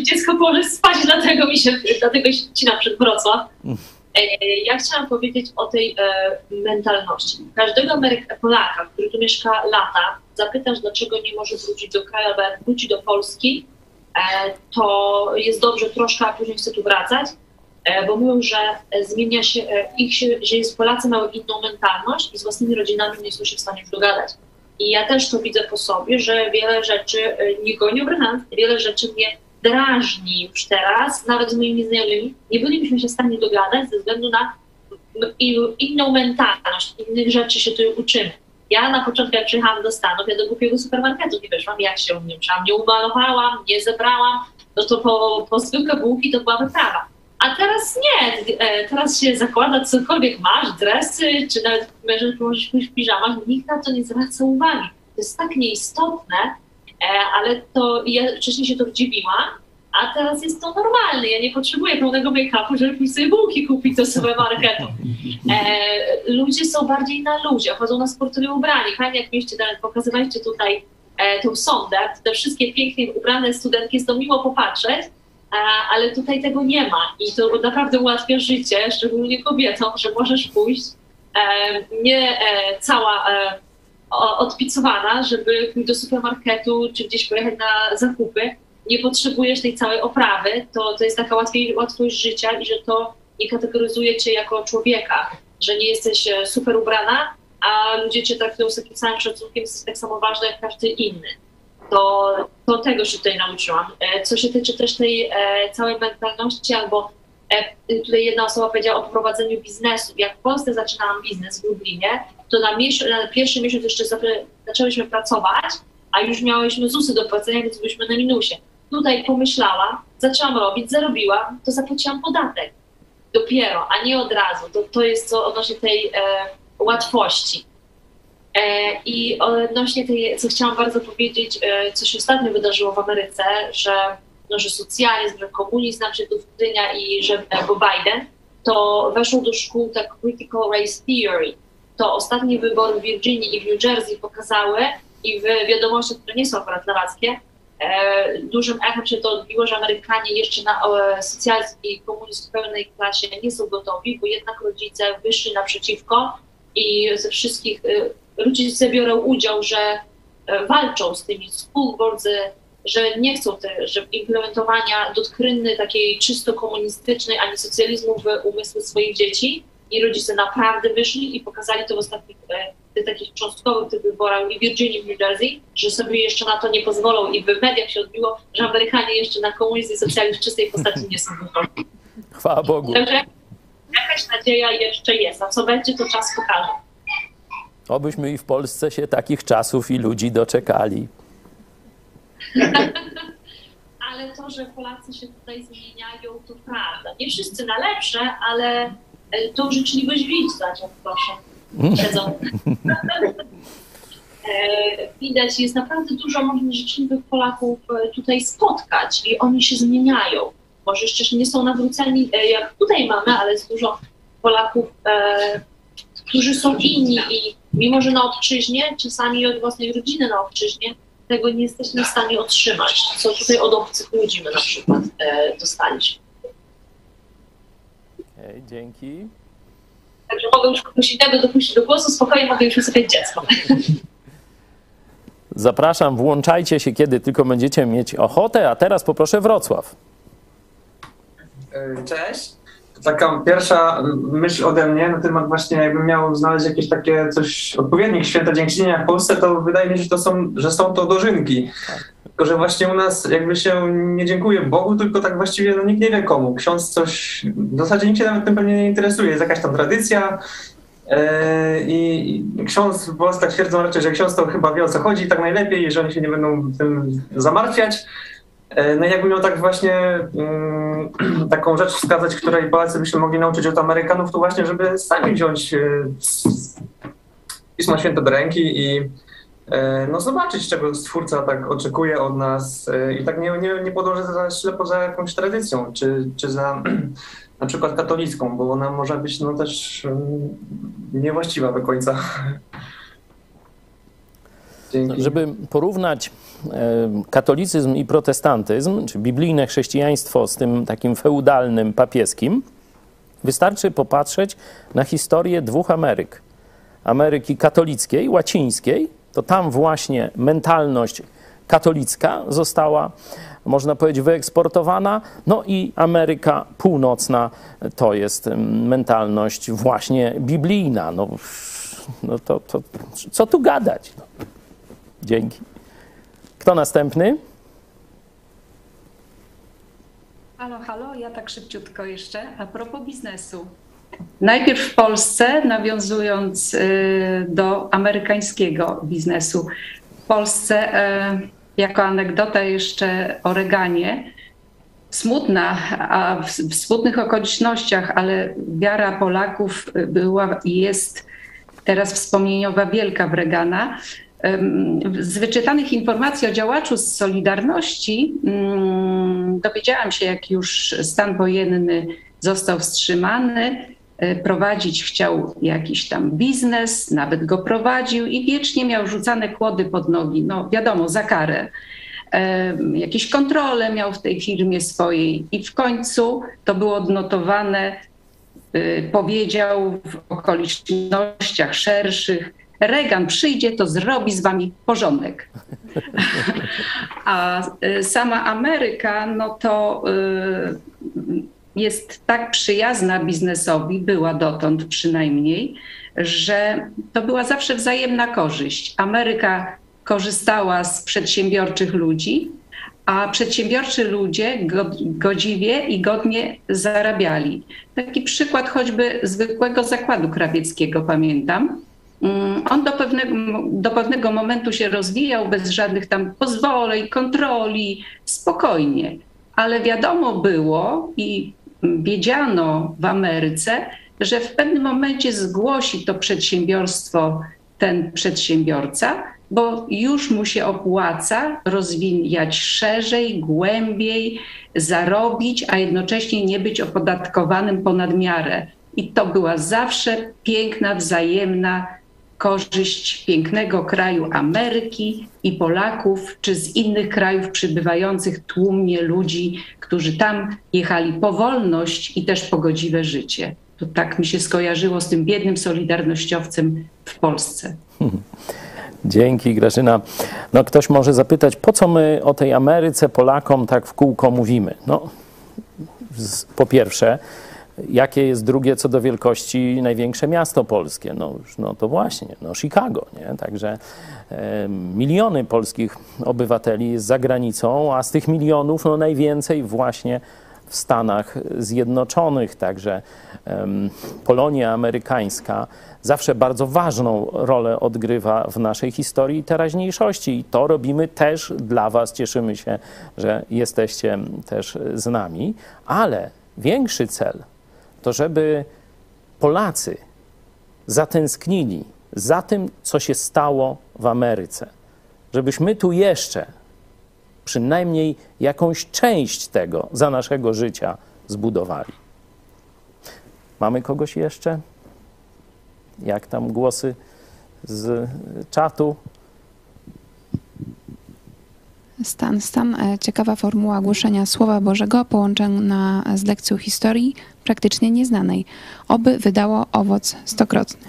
dziecko położyć spać, dlatego mi się, dlatego się ścina przed Wrocław. Ja chciałam powiedzieć o tej e, mentalności. Każdego Ameryka, Polaka, który tu mieszka lata, zapytasz, dlaczego nie może wrócić do kraju, albo jak wróci do Polski, e, to jest dobrze troszkę, a później chce tu wracać, e, bo mówią, że zmienia się, ich się, że jest Polacy mają inną mentalność i z własnymi rodzinami nie są się w stanie już dogadać. I ja też to widzę po sobie, że wiele rzeczy nie gonią brand, wiele rzeczy mnie drażni już teraz, nawet z moimi znajomymi, nie bylibyśmy się w stanie dogadać ze względu na inną mentalność, innych rzeczy się tu uczymy. Ja na początku, jak przyjechałam do Stanów, ja do głupiego supermarketu nie weszłam, jak się nie uczyłam, nie umalowałam, nie zebrałam, no to po, po bułki to była wyprawa. A teraz nie, e, teraz się zakłada cokolwiek masz, dresy, czy nawet możesz pójść w piżamach, nikt na to nie zwraca uwagi. To jest tak nieistotne, e, ale to ja wcześniej się to dziwiłam, a teraz jest to normalne. Ja nie potrzebuję pełnego make-upu, żeby pójść sobie bułki kupić do supermarketu. E, ludzie są bardziej na luzie, chodzą na sportowe ubrani. Fajnie, jak mieliście, pokazywaliście tutaj e, tą sondę, te wszystkie pięknie ubrane studentki, jest to miło popatrzeć, ale tutaj tego nie ma. I to naprawdę ułatwia życie, szczególnie kobietom, że możesz pójść e, nie e, cała e, odpicowana, żeby pójść do supermarketu czy gdzieś pojechać na zakupy, nie potrzebujesz tej całej oprawy, to, to jest taka łatwiej, łatwość życia i że to nie kategoryzuje cię jako człowieka, że nie jesteś super ubrana, a ludzie cię traktują z takim samym szacunkiem, jesteś tak samo ważny jak każdy inny. To, to tego się tutaj nauczyłam. E, co się tyczy też tej e, całej mentalności, albo e, tutaj jedna osoba powiedziała o prowadzeniu biznesu. Jak w Polsce zaczynałam biznes w Lublinie, to na, na pierwszy miesiąc jeszcze zaczęłyśmy pracować, a już miałyśmy ZUSy do płacenia, więc byliśmy na minusie tutaj pomyślałam, zaczęłam robić, zarobiłam, to zapłaciłam podatek. Dopiero, a nie od razu. To, to jest co odnośnie tej e, łatwości. E, I odnośnie tej, co chciałam bardzo powiedzieć, e, co się ostatnio wydarzyło w Ameryce, że, no, że socjalizm, że komunizm nam się tu wtrynia i że bo Biden, to weszło do szkół tak critical race theory. To ostatnie wybory w Virginii i w New Jersey pokazały i w wiadomościach, które nie są akurat E, dużym echem się to odbiło, że Amerykanie jeszcze na socjalizm i komunizm w pełnej klasie nie są gotowi, bo jednak rodzice wyszli naprzeciwko i ze wszystkich e, rodzice biorą udział, że e, walczą z tymi school boards, że nie chcą te, że implementowania doktryny takiej czysto komunistycznej ani socjalizmu w umysły swoich dzieci i rodzice naprawdę wyszli i pokazali to w ostatnich tych takich cząstkowych tych wyborach i Virginii, w New Jersey, że sobie jeszcze na to nie pozwolą i w mediach się odbiło, że Amerykanie jeszcze na komunizm i socjalizm w czystej postaci nie są gotowi. Chwała Bogu. Także jakaś nadzieja jeszcze jest, a co będzie, to czas pokaże. Obyśmy i w Polsce się takich czasów i ludzi doczekali. ale to, że Polacy się tutaj zmieniają, to prawda. Nie wszyscy na lepsze, ale e, tą życzliwość widać, jak proszę. E, widać, jest naprawdę dużo można życzliwych Polaków e, tutaj spotkać i oni się zmieniają. Może jeszcze nie są nawróceni, jak tutaj mamy, ale jest dużo Polaków, którzy są inni i mimo, że na obczyźnie, czasami od własnej rodziny na obczyźnie, tego nie jesteśmy w stanie otrzymać, co tutaj od obcych ludzi my na przykład dostaliśmy. Okay, dzięki. Także mogę już kogoś innego dopuścić do głosu, spokojnie mogę już usypiać dziecko. Zapraszam, włączajcie się, kiedy tylko będziecie mieć ochotę, a teraz poproszę Wrocław. E, cześć. Taka pierwsza myśl ode mnie na temat właśnie jakbym miał znaleźć jakieś takie coś, odpowiednik święta dziękczynienia w Polsce, to wydaje mi się, że, to są, że są to dożynki. Tylko, że właśnie u nas jakby się nie dziękuję Bogu, tylko tak właściwie no, nikt nie wie komu. Ksiądz coś, w zasadzie nikt się nawet tym pewnie nie interesuje. Jest jakaś tam tradycja yy, i ksiądz, bo tak twierdzą raczej, że ksiądz to chyba wie o co chodzi tak najlepiej, że oni się nie będą tym zamartwiać. Yy, no jakbym miał tak właśnie yy, taką rzecz wskazać, której Polacy by się mogli nauczyć od Amerykanów, to właśnie, żeby sami wziąć Pismo Święte do ręki i E, no zobaczyć, czego Stwórca tak oczekuje od nas e, i tak nie, nie, nie podążać za ślepo za jakąś tradycją, czy, czy za na przykład katolicką, bo ona może być no też mm, niewłaściwa do końca. Dzięki. Żeby porównać e, katolicyzm i protestantyzm, czy biblijne chrześcijaństwo z tym takim feudalnym papieskim, wystarczy popatrzeć na historię dwóch Ameryk. Ameryki katolickiej, łacińskiej to tam właśnie mentalność katolicka została, można powiedzieć, wyeksportowana. No i Ameryka Północna to jest mentalność właśnie biblijna. No, no to, to co tu gadać? No. Dzięki. Kto następny? Halo, halo, ja tak szybciutko jeszcze. A propos biznesu. Najpierw w Polsce, nawiązując y, do amerykańskiego biznesu. W Polsce, y, jako anegdota jeszcze o Reganie, smutna, a w, w smutnych okolicznościach, ale wiara Polaków była i jest teraz wspomnieniowa wielka w Regana. Z wyczytanych informacji o działaczu z Solidarności mm, dowiedziałam się, jak już stan wojenny został wstrzymany, e, prowadzić chciał jakiś tam biznes, nawet go prowadził i wiecznie miał rzucane kłody pod nogi, no wiadomo, za karę. Jakieś kontrole miał w tej firmie swojej i w końcu to było odnotowane y, powiedział w okolicznościach szerszych, Reagan przyjdzie, to zrobi z wami porządek. A y, sama Ameryka, no to y, jest tak przyjazna biznesowi, była dotąd przynajmniej, że to była zawsze wzajemna korzyść. Ameryka korzystała z przedsiębiorczych ludzi, a przedsiębiorczy ludzie go- godziwie i godnie zarabiali. Taki przykład choćby zwykłego zakładu krawieckiego pamiętam. Mm, On do pewnego, do pewnego momentu się rozwijał bez żadnych tam pozwoleń, kontroli, spokojnie. Ale wiadomo było i wiedziano w Ameryce, że w pewnym momencie zgłosi to przedsiębiorstwo ten przedsiębiorca, bo już mu się opłaca rozwijać szerzej, głębiej, zarobić, a jednocześnie nie być opodatkowanym ponad miarę. I to była zawsze piękna, wzajemna korzyść pięknego kraju Ameryki i Polaków, czy z innych krajów przybywających tłumnie ludzi, którzy tam jechali po wolność i też po godziwe życie. To tak mi się skojarzyło z tym biednym solidarnościowcem w Polsce. Dzięki, Grażyna. No, ktoś może zapytać, po co my o tej Ameryce Polakom tak w kółko mówimy? No, po pierwsze, jakie jest drugie co do wielkości największe miasto polskie? No, no to właśnie, no Chicago, nie? Także e, miliony polskich obywateli jest za granicą, a z tych milionów no, najwięcej właśnie w Stanach Zjednoczonych. Także em, Polonia amerykańska zawsze bardzo ważną rolę odgrywa w naszej historii i teraźniejszości. I to robimy też dla Was. Cieszymy się, że jesteście też z nami. Ale większy cel to, żeby Polacy zatęsknili za tym, co się stało w Ameryce. Żebyśmy tu jeszcze przynajmniej jakąś część tego za naszego życia zbudowali. Mamy kogoś jeszcze? Jak tam głosy z czatu? Stan, stan. E, Ciekawa formuła głoszenia Słowa Bożego połączona z lekcją historii praktycznie nieznanej. Oby wydało owoc stokrotny.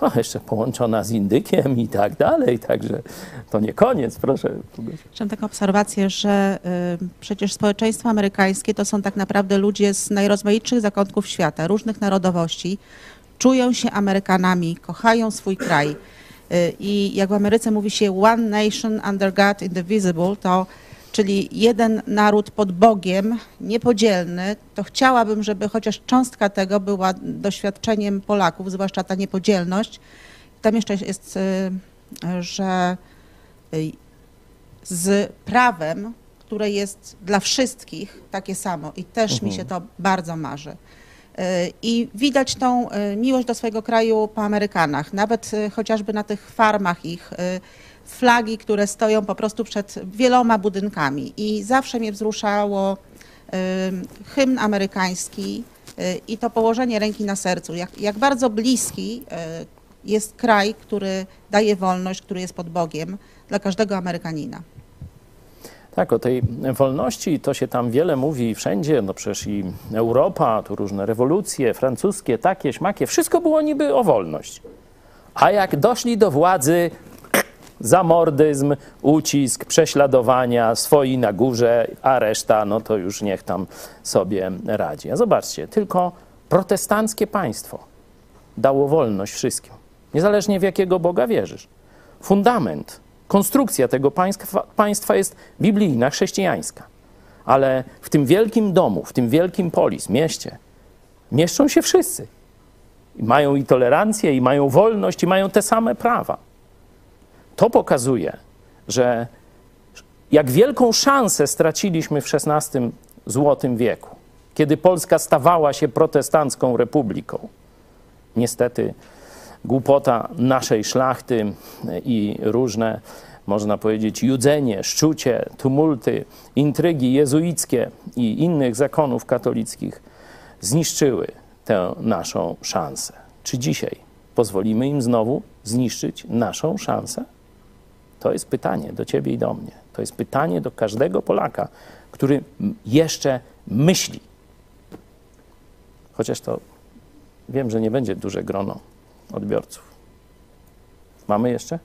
O, jeszcze połączona z indykiem i tak dalej, także to nie koniec, proszę. Mam taką obserwację, że y, przecież społeczeństwo amerykańskie to są tak naprawdę ludzie z najrozmaitszych zakątków świata, różnych narodowości, czują się Amerykanami, kochają swój kraj. Y, I jak w Ameryce mówi się one nation under God indivisible, to czyli jeden naród pod Bogiem, niepodzielny, to chciałabym, żeby chociaż cząstka tego była doświadczeniem Polaków, zwłaszcza ta niepodzielność. Tam jeszcze jest, y, że y, z prawem, które jest dla wszystkich takie samo i też mi się to bardzo marzy. Y, I widać tą miłość do swojego kraju po Amerykanach, nawet chociażby na tych farmach ich, flagi, które stoją po prostu przed wieloma budynkami. I zawsze mnie wzruszało hymn amerykański y, i to położenie ręki na sercu, jak, jak bardzo bliski y, jest kraj, który daje wolność, który jest pod Bogiem dla każdego Amerykanina. Tak, o tej wolności to się tam wiele mówi wszędzie, no przecież i Europa, tu różne rewolucje francuskie, takie, śmakie, wszystko było niby o wolność. A jak doszli do władzy, zamordyzm, ucisk, prześladowania, swoi na górze, a reszta, no to już niech tam sobie radzi. A zobaczcie, tylko protestanckie państwo dało wolność wszystkim, niezależnie w jakiego Boga wierzysz. Fundament, konstrukcja tego państwa, państwa jest biblijna, chrześcijańska. ale w tym wielkim domu, w tym wielkim polis, mieście, mieszczą się wszyscy. I mają i tolerancję, i mają wolność, i mają te same prawa. To pokazuje, że jak wielką szansę straciliśmy w XVI złotym wieku, kiedy Polska stawała się protestancką republiką. Niestety głupota naszej szlachty i różne, można powiedzieć, judzenie, szczucie, tumulty, intrygi jezuickie i innych zakonów katolickich zniszczyły tę naszą szansę. Czy dzisiaj pozwolimy im znowu zniszczyć naszą szansę? To jest pytanie do ciebie i do mnie. To jest pytanie do każdego Polaka, który jeszcze myśli. Chociaż to wiem, że nie będzie duże grono odbiorców. Mamy jeszcze?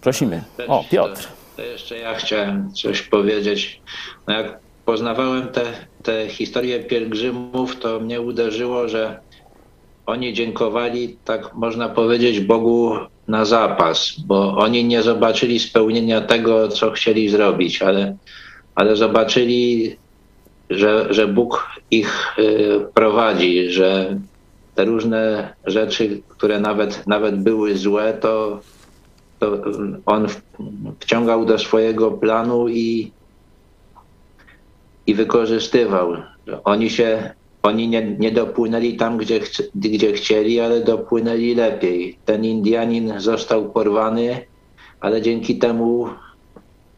Prosimy. O, Piotr. To jeszcze ja chciałem coś powiedzieć. No jak poznawałem te, te historie pielgrzymów, to mnie uderzyło, że oni dziękowali, tak można powiedzieć, Bogu na zapas, bo oni nie zobaczyli spełnienia tego, co chcieli zrobić, ale, ale zobaczyli, że, że Bóg ich y, prowadzi, że te różne rzeczy, które nawet, nawet były złe, to, to on wciągał do swojego planu i, i wykorzystywał. Oni się oni nie, nie dopłynęli tam, gdzie, gdzie chcieli, ale dopłynęli lepiej. Ten Indianin został porwany, ale dzięki temu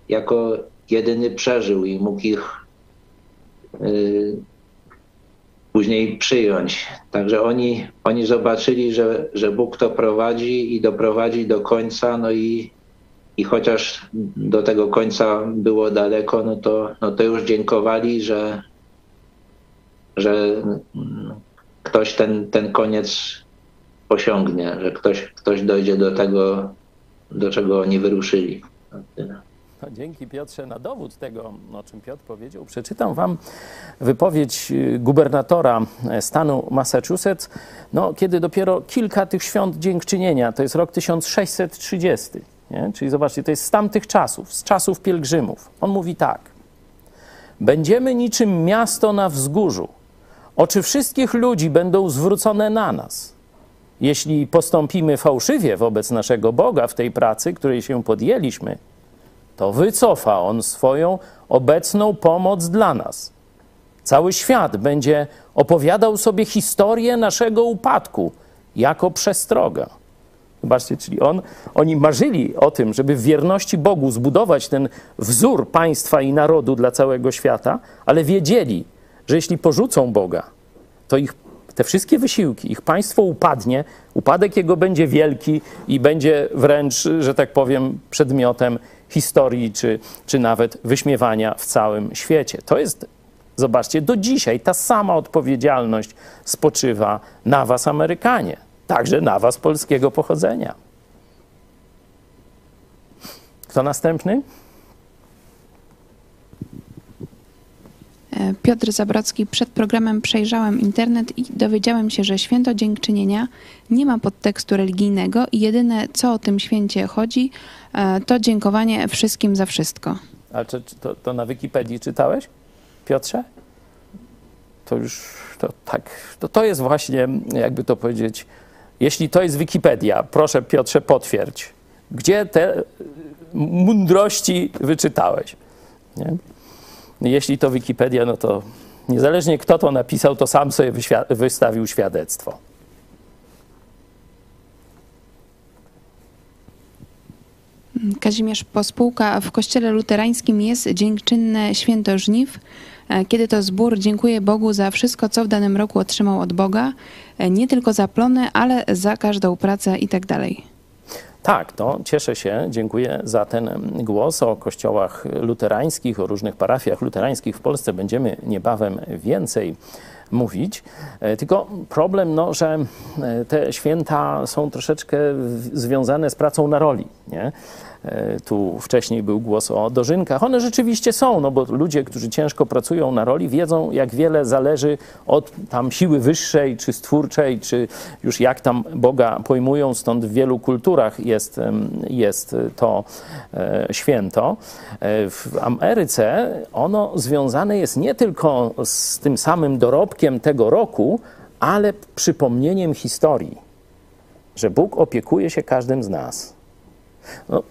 jako jedyny przeżył i mógł ich y, później przyjąć. Także oni, oni zobaczyli, że, że Bóg to prowadzi i doprowadzi do końca, no i, i chociaż do tego końca było daleko, no to, no to już dziękowali, że, że ktoś ten, ten koniec osiągnie, że ktoś, ktoś dojdzie do tego, do czego oni wyruszyli. No, dzięki Piotrze na dowód tego, o czym Piotr powiedział, przeczytam wam wypowiedź y, gubernatora stanu Massachusetts, no, kiedy dopiero kilka tych świąt dziękczynienia, to jest rok 1630, nie? czyli zobaczcie, to jest z tamtych czasów, z czasów pielgrzymów. On mówi tak, będziemy niczym miasto na wzgórzu, Oczy wszystkich ludzi będą zwrócone na nas. Jeśli postąpimy fałszywie wobec naszego Boga w tej pracy, której się podjęliśmy, to wycofa On swoją obecną pomoc dla nas. Cały świat będzie opowiadał sobie historię naszego upadku jako przestroga. Zobaczcie, czyli on, oni marzyli o tym, żeby w wierności Bogu zbudować ten wzór państwa i narodu dla całego świata, ale wiedzieli, że jeśli porzucą Boga, to ich te wszystkie wysiłki, ich państwo upadnie, upadek jego będzie wielki i będzie wręcz, że tak powiem, przedmiotem historii czy, czy nawet wyśmiewania w całym świecie. To jest, zobaczcie, do dzisiaj ta sama odpowiedzialność spoczywa na was, Amerykanie, także na was polskiego pochodzenia. Kto następny? Piotr Zabrocki, przed programem przejrzałem internet i dowiedziałem się, że święto dziękczynienia nie ma podtekstu religijnego i jedyne, co o tym święcie chodzi, e, to dziękowanie wszystkim za wszystko. Ale czy to, to, na Wikipedii czytałeś, Piotrze? To już, to tak, to, to jest właśnie, jakby to powiedzieć, jeśli to jest Wikipedia, proszę Piotrze potwierdź, gdzie te mądrości wyczytałeś. Nie? Jeśli to Wikipedia, no to niezależnie kto to napisał, to sam sobie wystawił świadectwo. Kazimierz Pospółka w kościele luterańskim jest dziękczynne święto żniw, e, kiedy to zbór dziękuję Bogu za wszystko, co w danym roku otrzymał od Boga, e, nie tylko za plony, ale za każdą pracę i tak dalej. Tak, to cieszę się, dziękuję za ten głos o kościołach luterańskich, o różnych parafiach luterańskich w Polsce. Będziemy niebawem więcej mówić. E, tylko problem, no, że e, te święta są troszeczkę związane z pracą na roli. Nie? E, tu wcześniej był głos o dożynkach. One rzeczywiście są, no bo ludzie, którzy ciężko pracują na roli, wiedzą, jak wiele zależy od tam siły wyższej, czy stwórczej, czy już jak tam Boga pojmują. Stąd w wielu kulturach jest, jest to e, święto. E, w Ameryce ono związane jest nie tylko z tym samym dorobkiem tego roku, ale przypomnieniem historii, że Bóg opiekuje się każdym z nas. No,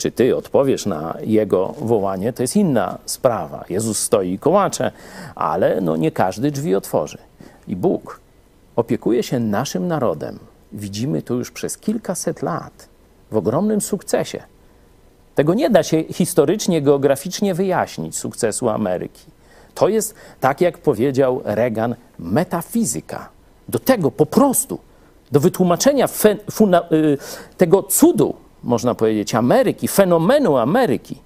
czy ty odpowiesz na jego wołanie, to jest inna sprawa. Jezus stoi i kołacze, ale no nie każdy drzwi otworzy. I Bóg opiekuje się naszym narodem. Widzimy to już przez kilkaset lat w ogromnym sukcesie. Tego nie da się historycznie, geograficznie wyjaśnić sukcesu Ameryki. To jest, tak jak powiedział Reagan, metafizyka. Do tego po prostu, do wytłumaczenia y, tego cudu, można powiedzieć, Ameryki, fenomenu Ameryki,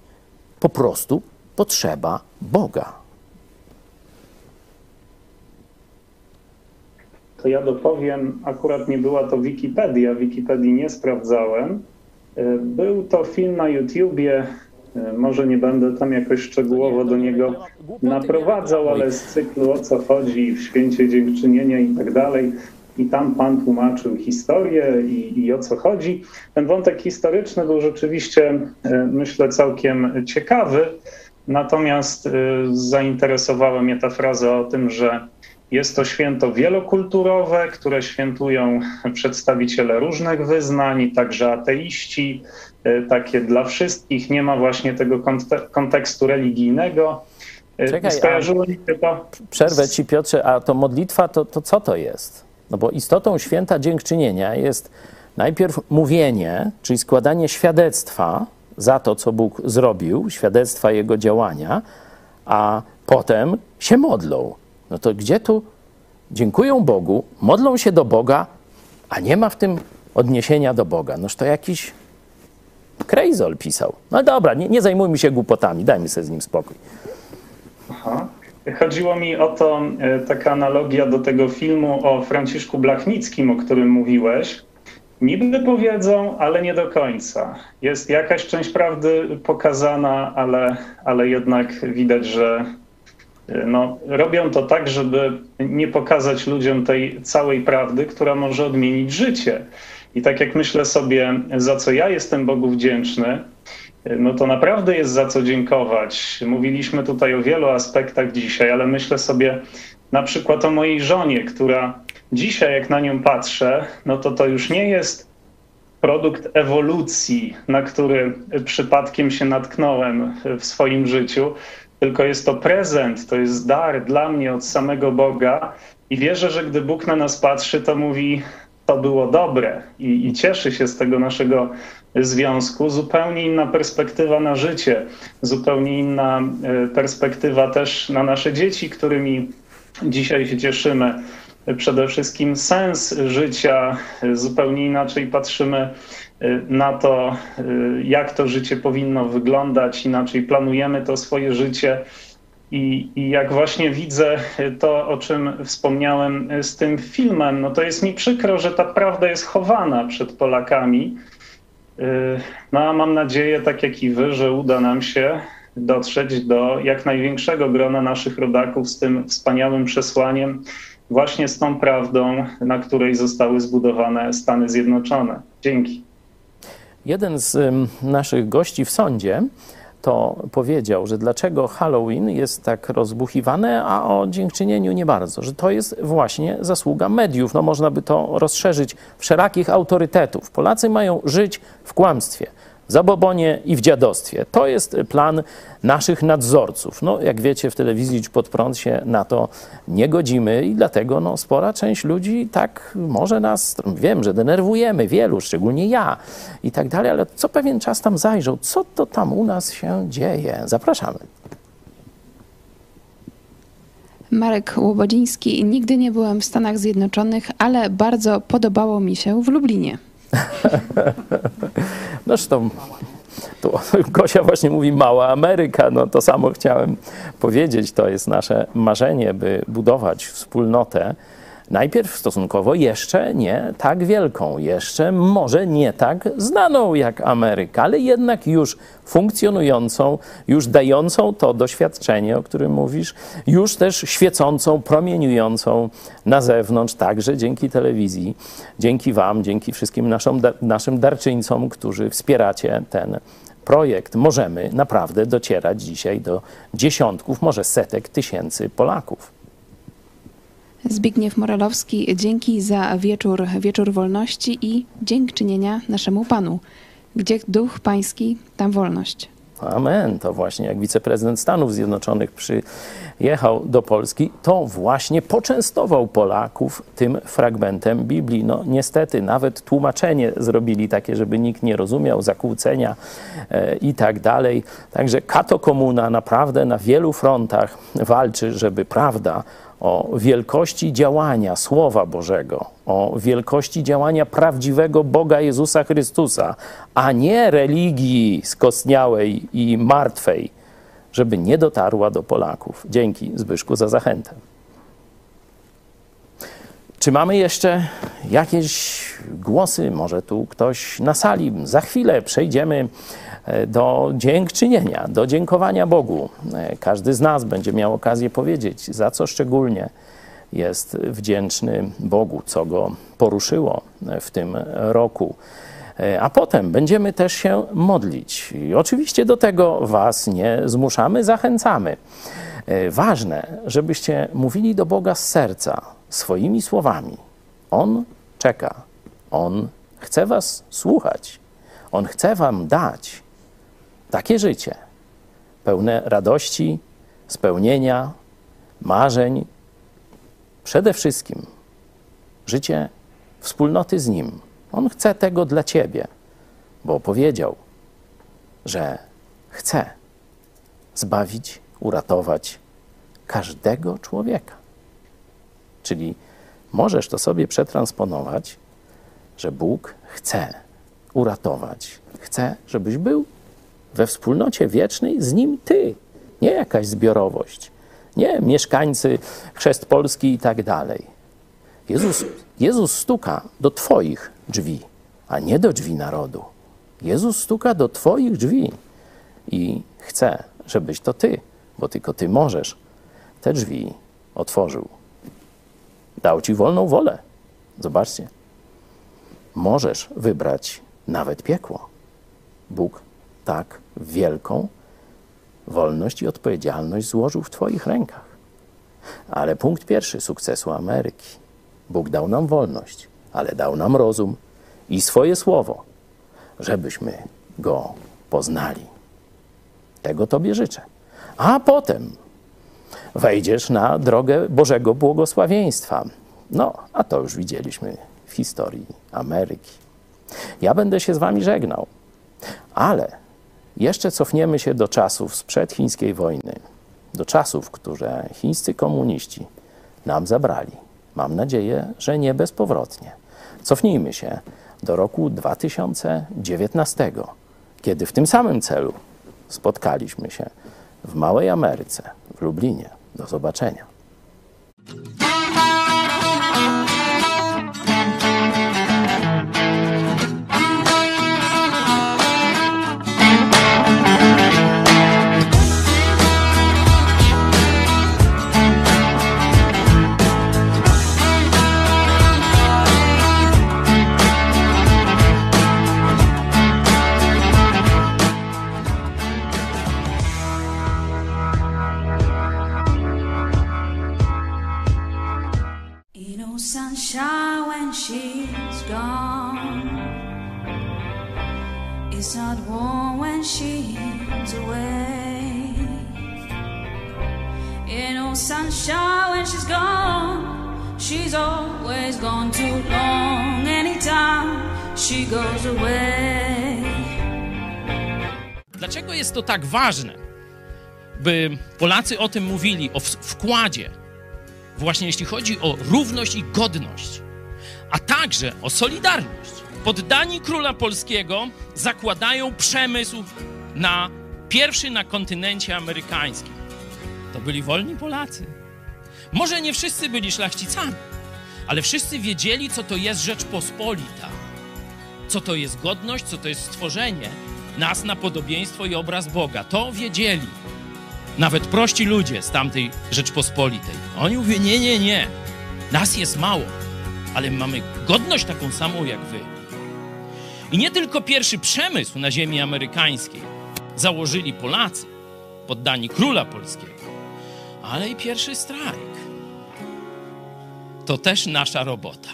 po prostu potrzeba Boga. To ja dopowiem, akurat nie była to Wikipedia, Wikipedii nie sprawdzałem. E, był to film na YouTubie, e, może nie będę tam jakoś szczegółowo do niego naprowadzał, ale z cyklu o co chodzi w święcie dziękczynienia i tak dalej i tam pan tłumaczył historię i, i, o co chodzi. Ten wątek historyczny był rzeczywiście, e, myślę, całkiem ciekawy, natomiast e, zainteresowała mnie ta fraza o tym, że jest to święto wielokulturowe, które świętują przedstawiciele różnych wyznań, także ateiści, e, takie dla wszystkich. Nie ma właśnie tego kontekstu religijnego. Czekaj, Skojarzyło mi się to. Przerwę ci, Piotrze, a to modlitwa, to, to co to jest? No bo istotą święta dziękczynienia jest najpierw mówienie, czyli składanie świadectwa za to, co Bóg zrobił, świadectwa Jego działania, a potem się modlą. No to gdzie tu dziękują Bogu, modlą się do Boga, a nie ma w tym odniesienia do Boga? Noż to jakiś Krejzol pisał. No dobra, nie, nie zajmujmy się głupotami, dajmy sobie z nim spokój. Aha. Chodziło mi o to, e, taka analogia do tego filmu o Franciszku Blachnickim, o którym mówiłeś. Niby powiedzą, ale nie do końca. Jest jakaś część prawdy pokazana, ale, ale jednak widać, że e, no, robią to tak, żeby nie pokazać ludziom tej całej prawdy, która może odmienić życie. I tak jak myślę sobie, za co ja jestem Bogu wdzięczny, no to naprawdę jest za co dziękować. Mówiliśmy tutaj o wielu aspektach dzisiaj, ale myślę sobie na przykład o mojej żonie, która dzisiaj, jak na nią patrzę, no to to już nie jest produkt ewolucji, na który przypadkiem się natknąłem w swoim życiu, tylko jest to prezent, to jest dar dla mnie od samego Boga. I wierzę, że gdy Bóg na nas patrzy, to mówi: To było dobre i, i cieszy się z tego naszego związku, zupełnie inna perspektywa na życie, zupełnie inna e, perspektywa też na nasze dzieci, którymi dzisiaj się cieszymy. Przede wszystkim sens życia, zupełnie inaczej patrzymy e, na to, e, jak to życie powinno wyglądać, inaczej planujemy to swoje życie. I, I, jak właśnie widzę to, o czym wspomniałem z tym filmem, no to jest mi przykro, że ta prawda jest chowana przed Polakami no a mam nadzieję, tak jak i wy, że uda nam się dotrzeć do jak największego grona naszych rodaków z tym wspaniałym przesłaniem, właśnie z tą prawdą, na której zostały zbudowane Stany Zjednoczone. Dzięki. Jeden z naszych gości w sądzie to powiedział, że dlaczego Halloween jest tak rozbuchiwane, a o dziękczynieniu nie bardzo, że to jest właśnie zasługa mediów. No można by to rozszerzyć wszelakich autorytetów. Polacy mają żyć w kłamstwie zabobonie i w dziadostwie. To jest plan naszych nadzorców. No, jak wiecie, w telewizji pod prąd się na to nie godzimy i dlatego no, spora część ludzi tak może nas, wiem, że denerwujemy, wielu, szczególnie ja i tak dalej, ale co pewien czas tam zajrzał, co to tam u nas się dzieje? Zapraszamy. Marek Łobodziński. Nigdy nie byłem w Stanach Zjednoczonych, ale bardzo podobało mi się w Lublinie. no zresztą Tu Gosia właśnie mówi mała Ameryka, no to samo chciałem powiedzieć. To jest nasze marzenie, by budować wspólnotę najpierw stosunkowo jeszcze nie tak wielką, jeszcze może nie tak znaną jak Ameryka, ale jednak już funkcjonującą, już dającą to doświadczenie, o którym mówisz, już też świecącą, promieniującą na zewnątrz, także dzięki telewizji, dzięki Wam, dzięki wszystkim naszym, naszym darczyńcom, którzy wspieracie ten projekt. Możemy naprawdę docierać dzisiaj do dziesiątków, może setek tysięcy Polaków. Zbigniew Morelowski, dzięki za wieczór, wieczór wolności i dziękczynienia naszemu Panu. Gdzie duch pański, tam wolność. Amen. To właśnie jak wiceprezydent Stanów Zjednoczonych przyjechał do Polski, to właśnie poczęstował Polaków tym fragmentem Biblii. No niestety nawet tłumaczenie zrobili takie, żeby nikt nie rozumiał, zakłócenia e, i tak dalej. Także katokomuna naprawdę na wielu frontach walczy, żeby prawda o wielkości działania Słowa Bożego, o wielkości działania prawdziwego Boga Jezusa Chrystusa, a nie religii skostniałej i martwej, żeby nie dotarła do Polaków. Dzięki Zbyszku za zachętę. Czy mamy jeszcze jakieś głosy? Może tu ktoś na sali? Za chwilę przejdziemy do dziękczynienia, do dziękowania Bogu. E, każdy z nas będzie miał okazję powiedzieć, za co szczególnie jest wdzięczny Bogu, co go poruszyło w tym roku. E, a potem będziemy też się modlić. I oczywiście do tego Was nie zmuszamy, zachęcamy. Ważne, żebyście mówili do Boga z serca swoimi słowami. On czeka, On chce Was słuchać, On chce Wam dać takie życie, pełne radości, spełnienia, marzeń, przede wszystkim życie wspólnoty z Nim. On chce tego dla Ciebie, bo powiedział, że chce zbawić, uratować każdego człowieka. Czyli możesz to sobie przetransponować, że Bóg chce uratować, chce, żebyś był we wspólnocie wiecznej z Nim Ty, nie jakaś zbiorowość, nie mieszkańcy chrzest Polski i tak dalej. Jezus, Jezus stuka do Twoich drzwi, a nie do drzwi narodu. Jezus stuka do Twoich drzwi i chce, żebyś to Ty, bo tylko Ty możesz, te drzwi otworzył. Dał Ci wolną wolę. Zobaczcie. Możesz wybrać nawet piekło. Bóg tak wielką wolność i odpowiedzialność złożył w Twoich rękach. Ale punkt pierwszy sukcesu Ameryki. Bóg dał nam wolność, ale dał nam rozum i swoje słowo, żebyśmy go poznali. Tego Tobie życzę. A potem wejdziesz na drogę Bożego błogosławieństwa. No, a to już widzieliśmy w historii Ameryki. Ja będę się z Wami żegnał, ale jeszcze cofniemy się do czasów sprzed chińskiej wojny, do czasów, które chińscy komuniści nam zabrali. Mam nadzieję, że nie bezpowrotnie. Cofnijmy się do roku 2019, kiedy w tym samym celu spotkaliśmy się w Małej Ameryce, w Lublinie. Do zobaczenia. Sunshine when she's gone. She's always gone too long. Anytime she goes away. Dlaczego jest to tak ważne, by Polacy o tym mówili, o wkładzie, właśnie jeśli chodzi o równość i godność, a także o solidarność? Poddani króla polskiego zakładają przemysł na pierwszy na kontynencie amerykańskim. To byli wolni Polacy. Może nie wszyscy byli szlachcicami, ale wszyscy wiedzieli, co to jest Rzeczpospolita, co to jest godność, co to jest stworzenie nas na podobieństwo i obraz Boga. To wiedzieli. Nawet prości ludzie z tamtej Rzeczpospolitej. Oni mówią, nie, nie, nie, nas jest mało, ale mamy godność taką samą jak wy. I nie tylko pierwszy przemysł na ziemi amerykańskiej założyli Polacy, poddani króla polskiego, ale i pierwszy strajk. To też nasza robota.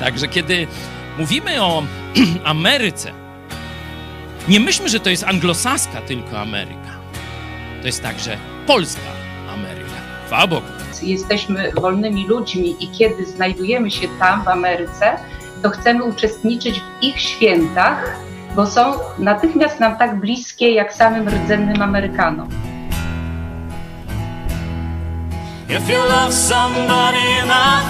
Także kiedy mówimy o Ameryce, nie myślmy, że to jest anglosaska tylko Ameryka. To jest także polska Ameryka. Chwała Bogu. Jesteśmy wolnymi ludźmi i kiedy znajdujemy się tam w Ameryce, to chcemy uczestniczyć w ich świętach, bo są natychmiast nam tak bliskie jak samym rdzennym Amerykanom. If you love somebody enough,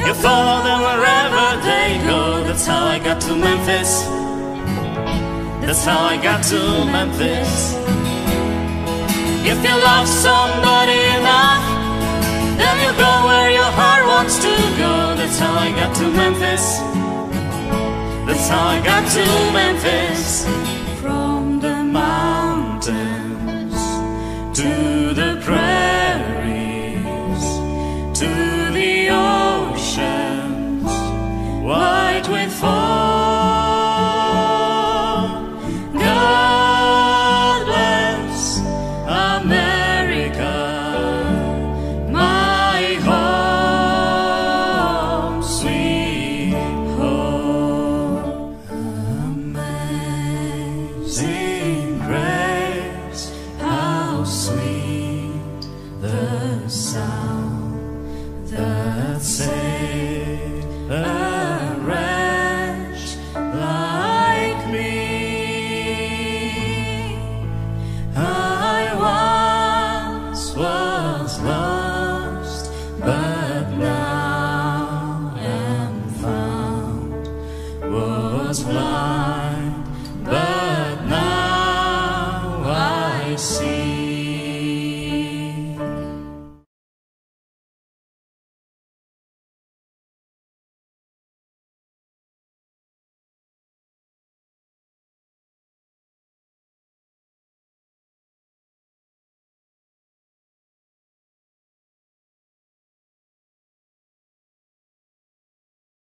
you follow them wherever they go. That's how I got to Memphis. That's how I got to Memphis. If you love somebody enough, then you go where your heart wants to go. That's how I got to Memphis. That's how I got to Memphis. From the mountains to the prairies white with foam.